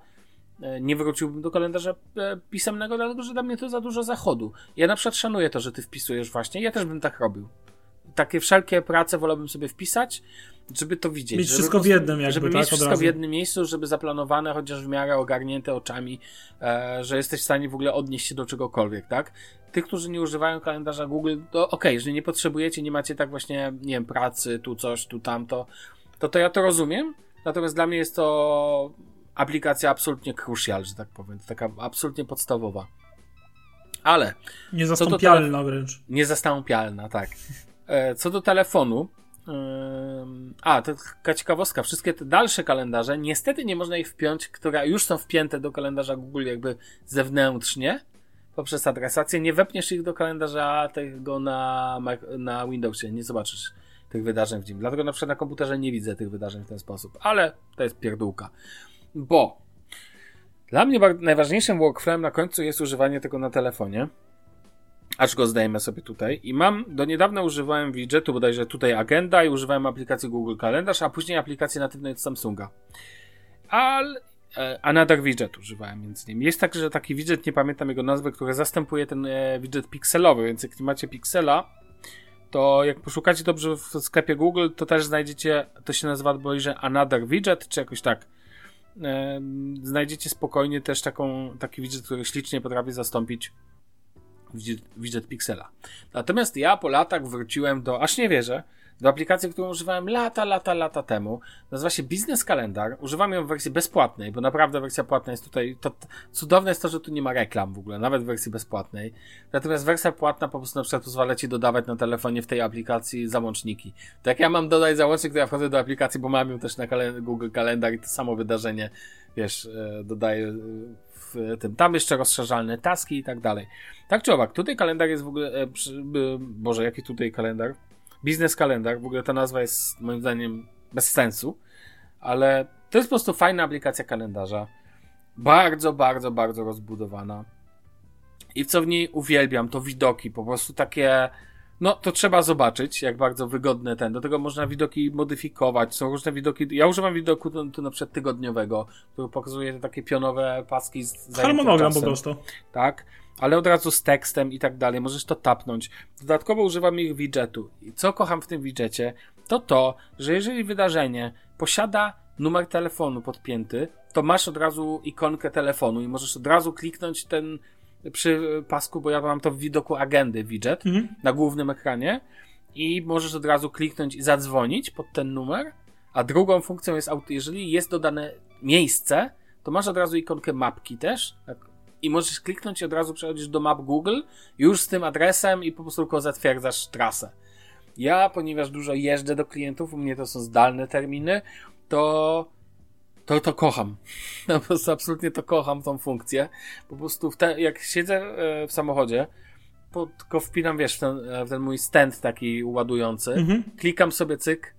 nie wróciłbym do kalendarza e, pisemnego, dlatego że dla mnie to za dużo zachodu. Ja na przykład szanuję to, że ty wpisujesz właśnie. Ja też bym tak robił. Takie wszelkie prace wolałbym sobie wpisać, żeby to widzieć. Mieć wszystko w jednym jakby, Żeby tak, mieć wszystko w jednym miejscu, żeby zaplanowane, chociaż w miarę ogarnięte oczami, e, że jesteś w stanie w ogóle odnieść się do czegokolwiek, tak? Tych, którzy nie używają kalendarza Google, to okej, okay, że nie potrzebujecie, nie macie tak właśnie, nie wiem, pracy, tu coś, tu tamto, to to ja to rozumiem, natomiast dla mnie jest to aplikacja absolutnie crucial, że tak powiem, taka absolutnie podstawowa. Ale. Niezastąpialna wręcz. Niezastąpialna, tak. E, co do telefonu, a, to taka ciekawostka. Wszystkie te dalsze kalendarze, niestety nie można ich wpiąć, które już są wpięte do kalendarza Google jakby zewnętrznie poprzez adresację. Nie wepniesz ich do kalendarza tego na, na Windowsie, nie zobaczysz tych wydarzeń w nim. Dlatego na przykład na komputerze nie widzę tych wydarzeń w ten sposób. Ale to jest pierdółka. Bo dla mnie najważniejszym workflowem na końcu jest używanie tego na telefonie aż go zdajemy sobie tutaj. I mam, do niedawna używałem widgetu, bodajże tutaj agenda i używałem aplikacji Google Kalendarz, a później aplikacji natywnej od Samsunga. Ale e, Another Widget używałem między innymi. Jest także taki widget, nie pamiętam jego nazwy, który zastępuje ten e, widget pikselowy, więc jak nie macie piksela, to jak poszukacie dobrze w sklepie Google, to też znajdziecie, to się nazywa bodajże Another Widget, czy jakoś tak. E, znajdziecie spokojnie też taką, taki widget, który ślicznie potrafi zastąpić widget Pixela. Natomiast ja po latach wróciłem do, aż nie wierzę, do aplikacji, którą używałem lata, lata, lata temu. Nazywa się Business Calendar. Używam ją w wersji bezpłatnej, bo naprawdę wersja płatna jest tutaj. To, cudowne jest to, że tu nie ma reklam w ogóle, nawet w wersji bezpłatnej. Natomiast wersja płatna po prostu na przykład pozwala ci dodawać na telefonie w tej aplikacji załączniki. Tak jak ja mam dodać załącznik, to ja wchodzę do aplikacji, bo mam ją też na Google Calendar i to samo wydarzenie, wiesz, e, dodaję w tym. Tam jeszcze rozszerzalne taski i tak dalej. Tak czy owak, tutaj kalendarz jest w ogóle. E, e, Boże, jaki tutaj kalendar? Biznes kalendar. W ogóle ta nazwa jest moim zdaniem bez sensu, ale to jest po prostu fajna aplikacja kalendarza. Bardzo, bardzo, bardzo rozbudowana. I co w niej uwielbiam, to widoki, po prostu takie no, to trzeba zobaczyć, jak bardzo wygodne ten. Do tego można widoki modyfikować. Są różne widoki. Ja używam widoku to, to na przykład tygodniowego, który pokazuje te takie pionowe paski z Harmonogram po prostu. Tak, ale od razu z tekstem i tak dalej. Możesz to tapnąć. Dodatkowo używam ich widgetu. I co kocham w tym widgetie, to to, że jeżeli wydarzenie posiada numer telefonu podpięty, to masz od razu ikonkę telefonu i możesz od razu kliknąć ten przy pasku, bo ja mam to w widoku agendy widget mhm. na głównym ekranie i możesz od razu kliknąć i zadzwonić pod ten numer. A drugą funkcją jest, jeżeli jest dodane miejsce, to masz od razu ikonkę mapki też. Tak? I możesz kliknąć i od razu przechodzisz do map Google już z tym adresem i po prostu tylko zatwierdzasz trasę. Ja, ponieważ dużo jeżdżę do klientów, u mnie to są zdalne terminy, to to, to kocham. po prostu absolutnie to kocham, tą funkcję. Po prostu te, jak siedzę e, w samochodzie, po, tylko wpinam, wiesz, w ten, e, w ten mój stand taki ładujący, mhm. klikam sobie cyk,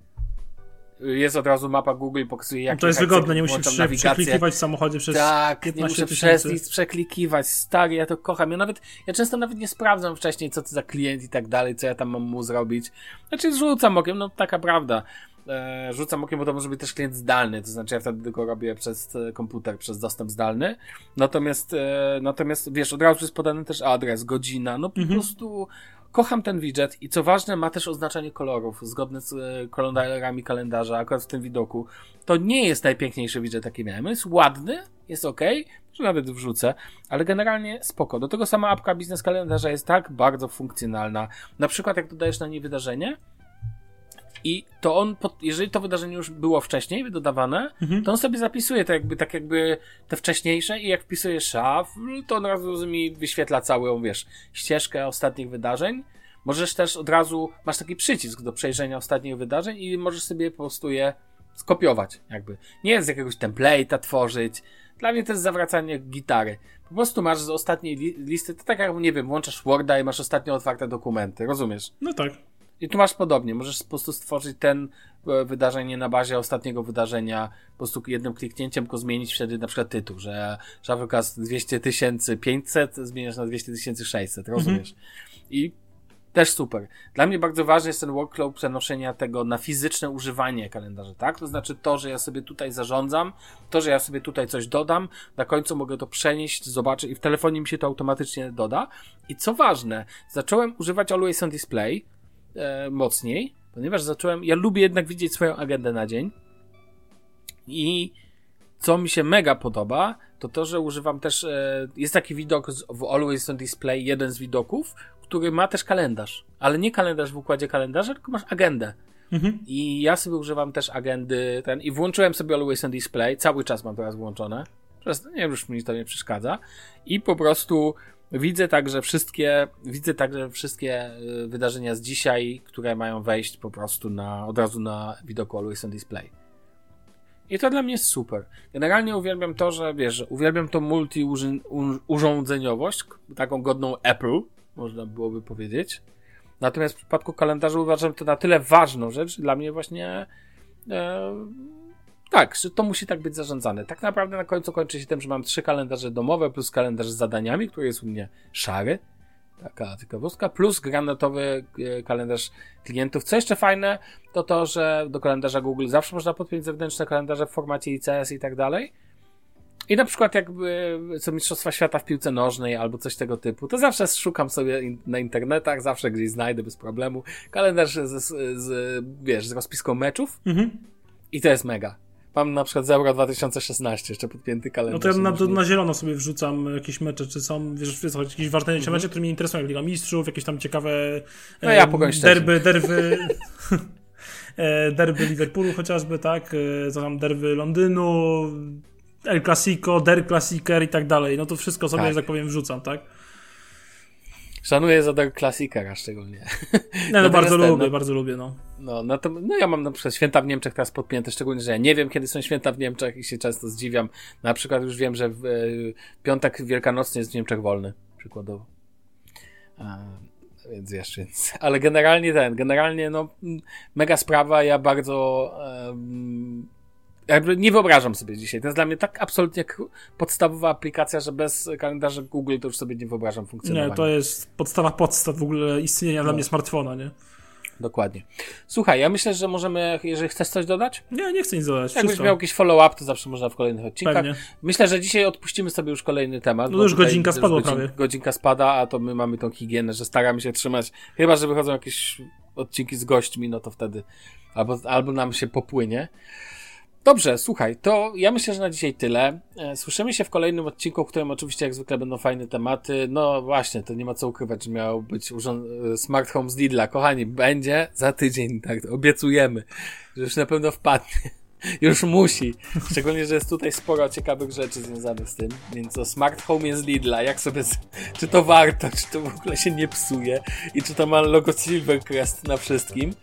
jest od razu mapa Google pokazuje jak To jest wygodne, nie musisz prze, przeklikiwać w samochodzie przez Tak, nie muszę przez nic przeklikiwać. Stary, ja to kocham. Ja nawet, ja często nawet nie sprawdzam wcześniej, co to za klient i tak dalej, co ja tam mam mu zrobić. Znaczy rzucam okiem, no taka prawda e, rzucam okiem, bo to może być też klient zdalny, to znaczy ja wtedy tylko robię przez e, komputer, przez dostęp zdalny. Natomiast, e, natomiast wiesz, od razu jest podany też adres, godzina, no po mhm. prostu kocham ten widget i co ważne, ma też oznaczenie kolorów, zgodne z e, kolorami kalendarza, akurat w tym widoku. To nie jest najpiękniejszy widget, jaki miałem. Jest ładny, jest ok, że nawet wrzucę, ale generalnie spoko. Do tego sama apka biznes kalendarza jest tak bardzo funkcjonalna. Na przykład jak dodajesz na niej wydarzenie, i to on, jeżeli to wydarzenie już było wcześniej dodawane, mhm. to on sobie zapisuje to jakby, tak jakby te wcześniejsze i jak wpisuje szaf, to on od razu mi wyświetla całą, wiesz, ścieżkę ostatnich wydarzeń. Możesz też od razu, masz taki przycisk do przejrzenia ostatnich wydarzeń i możesz sobie po prostu je skopiować, jakby. Nie z jakiegoś template'a tworzyć. Dla mnie to jest zawracanie gitary. Po prostu masz z ostatniej li listy, to tak jak, nie wiem, włączasz Worda i masz ostatnio otwarte dokumenty, rozumiesz? No tak. I tu masz podobnie. Możesz po prostu stworzyć ten e, wydarzenie na bazie ostatniego wydarzenia, po prostu jednym kliknięciem go zmienić wtedy na przykład tytuł, że Shufflecast 200 500 zmieniasz na 200 600, rozumiesz? Mhm. I też super. Dla mnie bardzo ważny jest ten workflow przenoszenia tego na fizyczne używanie kalendarza, tak? To znaczy to, że ja sobie tutaj zarządzam, to, że ja sobie tutaj coś dodam, na końcu mogę to przenieść, zobaczyć i w telefonie mi się to automatycznie doda. I co ważne, zacząłem używać Always on Display, e, mocniej, ponieważ zacząłem, ja lubię jednak widzieć swoją agendę na dzień i co mi się mega podoba, to to, że używam też, e, jest taki widok w Always on Display, jeden z widoków, który ma też kalendarz, ale nie kalendarz w układzie kalendarza, tylko masz agendę. Mhm. I ja sobie używam też agendy ten i włączyłem sobie Always on Display, cały czas mam teraz włączone. Przez, nie wiem, już mi to nie przeszkadza. I po prostu Widzę także wszystkie, widzę także wszystkie y, wydarzenia z dzisiaj, które mają wejść po prostu na, od razu na widoku Always on Display. I to dla mnie jest super. Generalnie uwielbiam to, że wiesz, uwielbiam tą multi-urządzeniowość, taką godną Apple, można byłoby powiedzieć. Natomiast w przypadku kalendarza uważam to na tyle ważną rzecz, dla mnie właśnie e, tak, że to musi tak być zarządzane. Tak naprawdę na końcu kończy się tym, że mam trzy kalendarze domowe plus kalendarz z zadaniami, który jest u mnie szary. Taka ciekawostka. Plus granatowy e, kalendarz klientów. Co jeszcze fajne, to to, że do kalendarza Google zawsze można podpiąć zewnętrzne kalendarze w formacie ICS i tak dalej. I na przykład jakby co Mistrzostwa Świata w piłce nożnej albo coś tego typu, to zawsze szukam sobie na internetach, zawsze gdzieś znajdę bez problemu kalendarz z, z, z wiesz, z rozpiską meczów mhm. i to jest mega. Mam na przykład z Euro 2016 jeszcze podpięty kalendarz. No to ja na, na zielono sobie wrzucam jakieś mecze, czy są, wiesz, wiesz jakieś ważne mhm. mecze, które mnie interesują, jak Liga Mistrzów, jakieś tam ciekawe no ja derby, derby, e, derby Liverpoolu chociażby, tak, e, co tam derby Londynu, El Clasico, Der Clasicer i tak dalej. No to wszystko sobie, tak. że tak powiem, wrzucam, tak? Szanuję za Dark Klassikera szczególnie. No, no bardzo ten, lubię, no, bardzo lubię, no. No, no, to, no ja mam na przykład święta w Niemczech teraz podpięte, szczególnie, że ja nie wiem, kiedy są święta w Niemczech i się często zdziwiam. Na przykład już wiem, że w, e, piątek wielkanocny jest w Niemczech wolny, przykładowo. A, więc wiesz, więc, ale generalnie ten, generalnie no, mega sprawa, ja bardzo um, jakby nie wyobrażam sobie dzisiaj. To jest dla mnie tak absolutnie podstawowa aplikacja, że bez kalendarza Google to już sobie nie wyobrażam funkcjonowania. Nie, to jest podstawa podstaw w ogóle istnienia no. dla mnie smartfona, nie? Dokładnie. Słuchaj, ja myślę, że możemy, jeżeli chcesz coś dodać? Nie, nie chcę nic dodać. Jakbyś wszystko. miał jakiś follow-up, to zawsze można w kolejnych odcinkach. Pewnie. Myślę, że dzisiaj odpuścimy sobie już kolejny temat. No już godzinka spadła godzin, prawie. Godzinka spada, a to my mamy tą higienę, że staramy się trzymać. Chyba, że wychodzą jakieś odcinki z gośćmi, no to wtedy albo, albo nam się popłynie. Dobrze, słuchaj, to ja myślę, że na dzisiaj tyle. E, słyszymy się w kolejnym odcinku, w którym oczywiście jak zwykle będą fajne tematy. No właśnie, to nie ma co ukrywać, że miał być e, smart home z Lidla. Kochani, będzie za tydzień, tak, obiecujemy, że już na pewno wpadnie. Już musi. Szczególnie, że jest tutaj sporo ciekawych rzeczy związanych z tym. Więc to Smart Home jest Lidla. Jak sobie. Czy to warto, czy to w ogóle się nie psuje i czy to ma logo Silvercrest na wszystkim.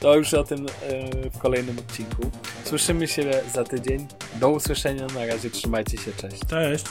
To już o tym yy, w kolejnym odcinku. Słyszymy się za tydzień. Do usłyszenia. Na razie trzymajcie się. Cześć. Cześć.